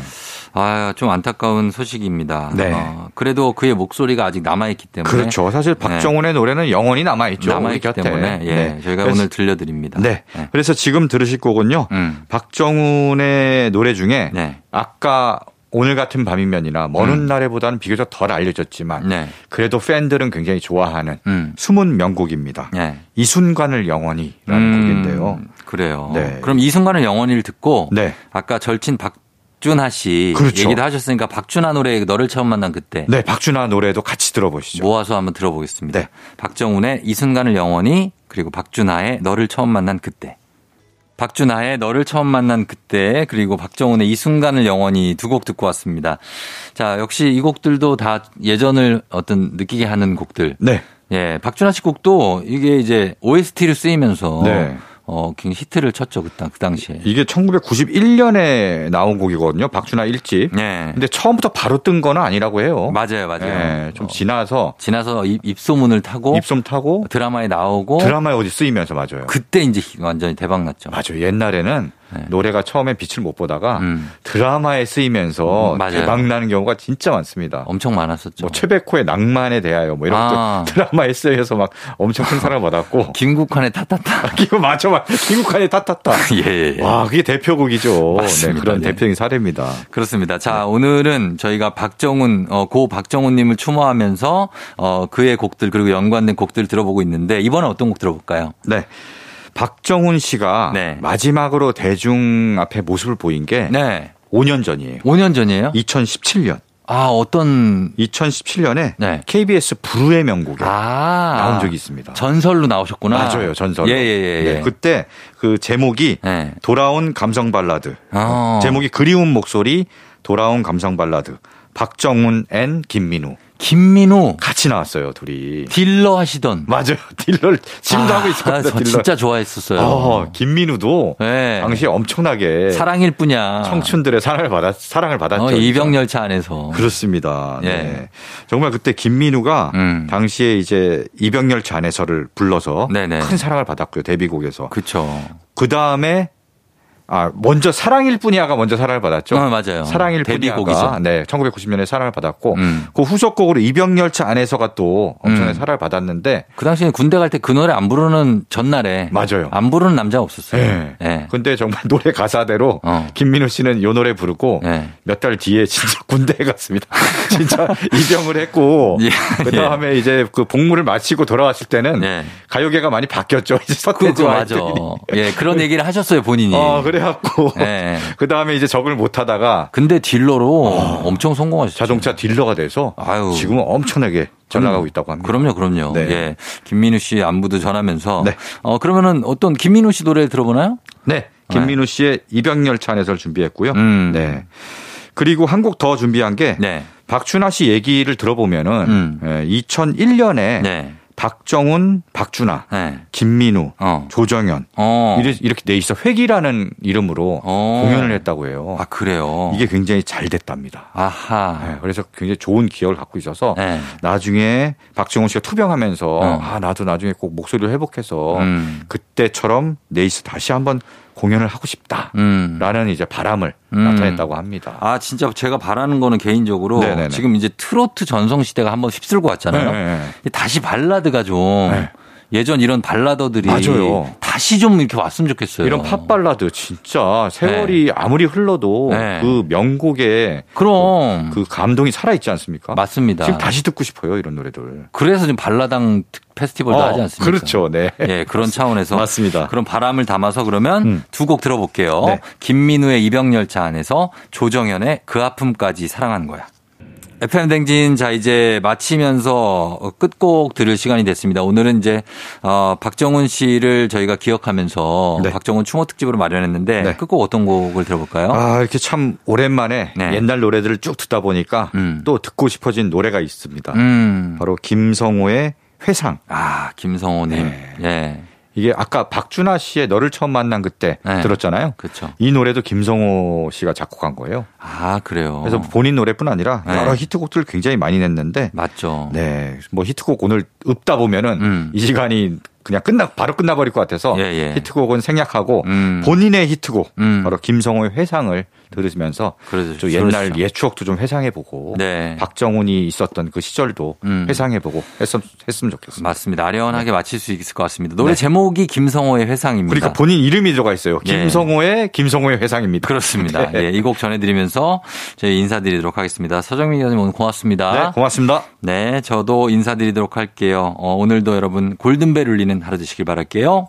Speaker 1: 아, 좀 안타까운 소식입니다.
Speaker 13: 네.
Speaker 1: 어, 그래도 그의 목소리가 아직 남아있기 때문에.
Speaker 13: 그렇죠. 사실 박정훈의 노래는 영원히 남아있죠.
Speaker 1: 네. 남아있기. 때문에. 예.
Speaker 13: 네.
Speaker 1: 저희가
Speaker 13: 그래서-
Speaker 1: 오늘 들려드립니다.
Speaker 13: 네.
Speaker 1: 네.
Speaker 13: 그래서 지금 들으실 곡은요.
Speaker 1: 음.
Speaker 13: 박정훈의 노래 중에
Speaker 1: 네.
Speaker 13: 아까 오늘 같은 밤이면이나 먼 훗날에보다는 비교적 덜 알려졌지만
Speaker 1: 음. 네.
Speaker 13: 그래도 팬들은 굉장히 좋아하는
Speaker 1: 음.
Speaker 13: 숨은 명곡입니다.
Speaker 1: 네.
Speaker 13: 이 순간을 영원히라는
Speaker 1: 음,
Speaker 13: 곡인데요.
Speaker 1: 그래요.
Speaker 13: 네.
Speaker 1: 그럼 이 순간을 영원히를 듣고
Speaker 13: 네.
Speaker 1: 아까 절친 박준하 씨
Speaker 13: 그렇죠.
Speaker 1: 얘기도 하셨으니까 박준하 노래 너를 처음 만난 그때
Speaker 13: 네, 박준하 노래도 같이 들어보시죠.
Speaker 1: 모아서 한번 들어보겠습니다.
Speaker 13: 네.
Speaker 1: 박정훈의 이 순간을 영원히 그리고 박준하의 너를 처음 만난 그때. 박준하의 너를 처음 만난 그때 그리고 박정훈의 이 순간을 영원히 두 곡 듣고 왔습니다. 자 역시 이 곡들도 다 예전을 어떤 느끼게 하는 곡들.
Speaker 13: 네.
Speaker 1: 예, 박준하 씨 곡도 이게 이제 OST를 쓰이면서
Speaker 13: 네.
Speaker 1: 어, 굉장히 히트를 쳤죠 그, 당- 그 당시에.
Speaker 13: 이게 1991년에 나온 곡이거든요. 박준하 1집.
Speaker 1: 네.
Speaker 13: 근데 처음부터 바로 뜬 거는 아니라고 해요.
Speaker 1: 맞아요, 맞아요.
Speaker 13: 네, 좀
Speaker 1: 어,
Speaker 13: 지나서
Speaker 1: 지나서 입, 입소문을 타고
Speaker 13: 입솜 타고
Speaker 1: 드라마에 나오고
Speaker 13: 드라마에 어디 쓰이면서 맞아요.
Speaker 1: 그때 이제 완전히 대박 났죠.
Speaker 13: 맞아요. 옛날에는
Speaker 1: 네.
Speaker 13: 노래가 처음에 빛을 못 보다가
Speaker 1: 음.
Speaker 13: 드라마에 쓰이면서
Speaker 1: 음.
Speaker 13: 대박 나는 경우가 진짜 많습니다.
Speaker 1: 엄청 많았었죠.
Speaker 13: 뭐 최백호의 낭만에 대하여 뭐 이런
Speaker 1: 아.
Speaker 13: 드라마에 쓰여서 막 엄청 큰 사랑을 받았고
Speaker 1: 김국환의 타타타.
Speaker 13: 이거 맞아 맞아. 김국환의 타타타.
Speaker 1: 예, 예, 예.
Speaker 13: 와 그게 대표곡이죠.
Speaker 1: 맞습니다.
Speaker 13: 네, 그런
Speaker 1: 네.
Speaker 13: 대표적인 사례입니다.
Speaker 1: 그렇습니다. 자, 오늘은 저희가 박정훈, 어, 고 박정훈님을 추모하면서, 어, 그의 곡들, 그리고 연관된 곡들 들어보고 있는데, 이번엔 어떤 곡 들어볼까요?
Speaker 13: 네. 박정훈 씨가
Speaker 1: 네.
Speaker 13: 마지막으로 대중 앞에 모습을 보인 게
Speaker 1: 네.
Speaker 13: 5년 전이에요.
Speaker 1: 5년 전이에요?
Speaker 13: 2017년.
Speaker 1: 아, 어떤,
Speaker 13: 2017년에
Speaker 1: 네.
Speaker 13: KBS 불후의 명곡에
Speaker 1: 아.
Speaker 13: 나온 적이 있습니다.
Speaker 1: 전설로 나오셨구나.
Speaker 13: 맞아요, 전설.
Speaker 1: 예, 예, 예. 예.
Speaker 13: 네, 그때 그 제목이
Speaker 1: 네.
Speaker 13: 돌아온 감성 발라드.
Speaker 1: 어.
Speaker 13: 제목이 그리운 목소리, 돌아온 감성 발라드. 박정운 and 김민우.
Speaker 1: 김민우.
Speaker 13: 같이 나왔어요, 둘이.
Speaker 1: 딜러 하시던.
Speaker 13: 맞아요. 딜러를 지금도
Speaker 1: 아,
Speaker 13: 하고 있습니다.
Speaker 1: 저
Speaker 13: 딜러.
Speaker 1: 진짜 좋아했었어요.
Speaker 13: 어, 김민우도
Speaker 1: 네.
Speaker 13: 당시에 엄청나게
Speaker 1: 사랑일 뿐이야.
Speaker 13: 청춘들의 사랑을 받았 사랑을 받았죠.
Speaker 1: 어, 입영 열차 안에서.
Speaker 13: 그렇습니다.
Speaker 1: 예.
Speaker 13: 네. 정말 그때 김민우가
Speaker 1: 음.
Speaker 13: 당시에 이제 입영 열차 안에서를 불러서
Speaker 1: 네네.
Speaker 13: 큰 사랑을 받았고요. 데뷔곡에서.
Speaker 1: 그쵸.
Speaker 13: 그 다음에 아 먼저 사랑일 뿐이야가 먼저 사랑을 받았죠.
Speaker 1: 어, 맞아요.
Speaker 13: 사랑일
Speaker 1: 데뷔곡이죠.
Speaker 13: 뿐이야가 네 1990년에 사랑을 받았고
Speaker 1: 음.
Speaker 13: 그 후속곡으로 이병열차 안에서가 또 엄청나게
Speaker 1: 음.
Speaker 13: 사랑을 받았는데
Speaker 1: 그 당시에 군대 갈 때 그 노래 안 부르는 전날에.
Speaker 13: 맞아요.
Speaker 1: 안 부르는 남자가 없었어요.
Speaker 13: 네.
Speaker 1: 예.
Speaker 13: 근데 정말 노래 가사대로
Speaker 1: 어.
Speaker 13: 김민우 씨는 요 노래 부르고
Speaker 1: 예.
Speaker 13: 몇달 뒤에 진짜 군대에 갔습니다. 진짜 입영을 했고
Speaker 1: 예.
Speaker 13: 그 다음에 이제 그 복무를 마치고 돌아왔을 때는
Speaker 1: 예.
Speaker 13: 가요계가 많이 바뀌었죠. 이제 서태지와
Speaker 1: 맞아. 예, 그런 얘기를 하셨어요, 본인이.
Speaker 13: 어 그래 갖고
Speaker 1: 예.
Speaker 13: 그 다음에 이제 적을 못하다가
Speaker 1: 근데 딜러로 엄청 성공하셨죠.
Speaker 13: 자동차 딜러가 돼서
Speaker 1: 아유.
Speaker 13: 지금은 엄청나게 잘 나가고 있다고 합니다.
Speaker 1: 그럼요, 그럼요.
Speaker 13: 네.
Speaker 1: 예. 김민우 씨 안부도 전하면서.
Speaker 13: 네.
Speaker 1: 어, 그러면은 어떤 김민우 씨 노래 들어보나요?
Speaker 13: 네. 김민우 씨의 이병열차 안에서를 준비했고요.
Speaker 1: 음.
Speaker 13: 네. 그리고 한 곡 더 준비한 게
Speaker 1: 네.
Speaker 13: 박춘하 씨 얘기를 들어보면은
Speaker 1: 음.
Speaker 13: 예, 2001년에
Speaker 1: 네.
Speaker 13: 박정훈, 박준하,
Speaker 1: 네.
Speaker 13: 김민우,
Speaker 1: 어.
Speaker 13: 조정현
Speaker 1: 어.
Speaker 13: 이렇게 돼 있어 회기라는 이름으로
Speaker 1: 어.
Speaker 13: 공연을 했다고 해요.
Speaker 1: 아, 그래요?
Speaker 13: 이게 굉장히 잘 됐답니다.
Speaker 1: 아하.
Speaker 13: 네, 그래서 굉장히 좋은 기억을 갖고 있어서
Speaker 1: 네.
Speaker 13: 나중에 박정훈 씨가 투병하면서
Speaker 1: 어.
Speaker 13: 아 나도 나중에 꼭 목소리를 회복해서
Speaker 1: 음.
Speaker 13: 그때처럼 네이스 다시 한번 공연을 하고 싶다라는
Speaker 1: 음.
Speaker 13: 이제 바람을
Speaker 1: 음.
Speaker 13: 나타냈다고 합니다.
Speaker 1: 아, 진짜 제가 바라는 거는 개인적으로
Speaker 13: 네네네.
Speaker 1: 지금 이제 트로트 전성 시대가 한번 휩쓸고 왔잖아요.
Speaker 13: 네.
Speaker 1: 다시 발라드가 좀
Speaker 13: 네.
Speaker 1: 예전 이런 발라더들이
Speaker 13: 맞아요.
Speaker 1: 다시 좀 이렇게 왔으면 좋겠어요.
Speaker 13: 이런 팝 발라드 진짜 세월이 아무리 흘러도
Speaker 1: 네.
Speaker 13: 그 명곡에
Speaker 1: 그럼
Speaker 13: 그 감동이 살아 있지 않습니까?
Speaker 1: 맞습니다.
Speaker 13: 지금 다시 듣고 싶어요 이런 노래들.
Speaker 1: 그래서 지금 발라드 특- 페스티벌도
Speaker 13: 어,
Speaker 1: 하지 않습니까?
Speaker 13: 그렇죠, 네.
Speaker 1: 예, 그런 차원에서
Speaker 13: 맞습니다.
Speaker 1: 그런 바람을 담아서 그러면 두곡 들어볼게요.
Speaker 13: 네.
Speaker 1: 김민우의 입영열차 안에서 조정현의 그 아픔까지 사랑하는 거야. FM 댕진 자 이제 마치면서 끝곡 들을 시간이 됐습니다. 오늘은 이제 어 박정훈 씨를 저희가 기억하면서
Speaker 13: 네.
Speaker 1: 박정훈 추모 특집으로 마련했는데
Speaker 13: 네.
Speaker 1: 끝곡 어떤 곡을 들어볼까요?
Speaker 13: 아 이렇게 참 오랜만에
Speaker 1: 네.
Speaker 13: 옛날 노래들을 쭉 듣다 보니까
Speaker 1: 음.
Speaker 13: 또 듣고 싶어진 노래가 있습니다.
Speaker 1: 음.
Speaker 13: 바로 김성호의 회상.
Speaker 1: 아 김성호님.
Speaker 13: 네.
Speaker 1: 예.
Speaker 13: 이게 아까 박준하 씨의 너를 처음 만난 그때
Speaker 1: 네.
Speaker 13: 들었잖아요.
Speaker 1: 그렇죠.
Speaker 13: 이 노래도 김성호 씨가 작곡한 거예요.
Speaker 1: 아 그래요.
Speaker 13: 그래서 본인 노래뿐 아니라
Speaker 1: 네.
Speaker 13: 여러 히트곡들을 굉장히 많이 냈는데
Speaker 1: 맞죠.
Speaker 13: 네. 뭐 히트곡 오늘 읊다 보면은
Speaker 1: 음.
Speaker 13: 이 시간이 그냥 끝나 바로 끝나버릴 것 같아서
Speaker 1: 예, 예.
Speaker 13: 히트곡은 생략하고
Speaker 1: 음.
Speaker 13: 본인의 히트곡
Speaker 1: 음.
Speaker 13: 바로 김성호의 회상을 들으시면서
Speaker 1: 그러죠.
Speaker 13: 좀 옛날
Speaker 1: 그러시죠.
Speaker 13: 옛 추억도 좀 회상해보고
Speaker 1: 네.
Speaker 13: 박정훈이 있었던 그 시절도
Speaker 1: 음.
Speaker 13: 회상해보고 했으면, 했으면 좋겠습니다.
Speaker 1: 맞습니다. 아련하게 마칠 수 있을 것 같습니다. 노래
Speaker 13: 네.
Speaker 1: 제목이 김성호의 회상입니다.
Speaker 13: 그러니까 본인 이름이 들어가 있어요.
Speaker 1: 예.
Speaker 13: 김성호의 김성호의 회상입니다.
Speaker 1: 그렇습니다.
Speaker 13: 네.
Speaker 1: 예, 이 곡 전해드리면서 저희 인사드리도록 하겠습니다. 서정민 기자님 오늘 고맙습니다.
Speaker 13: 네, 고맙습니다.
Speaker 1: 네, 저도 인사드리도록 할게요. 어, 오늘도 여러분 골든벨 울리는 하루 되시길 바랄게요.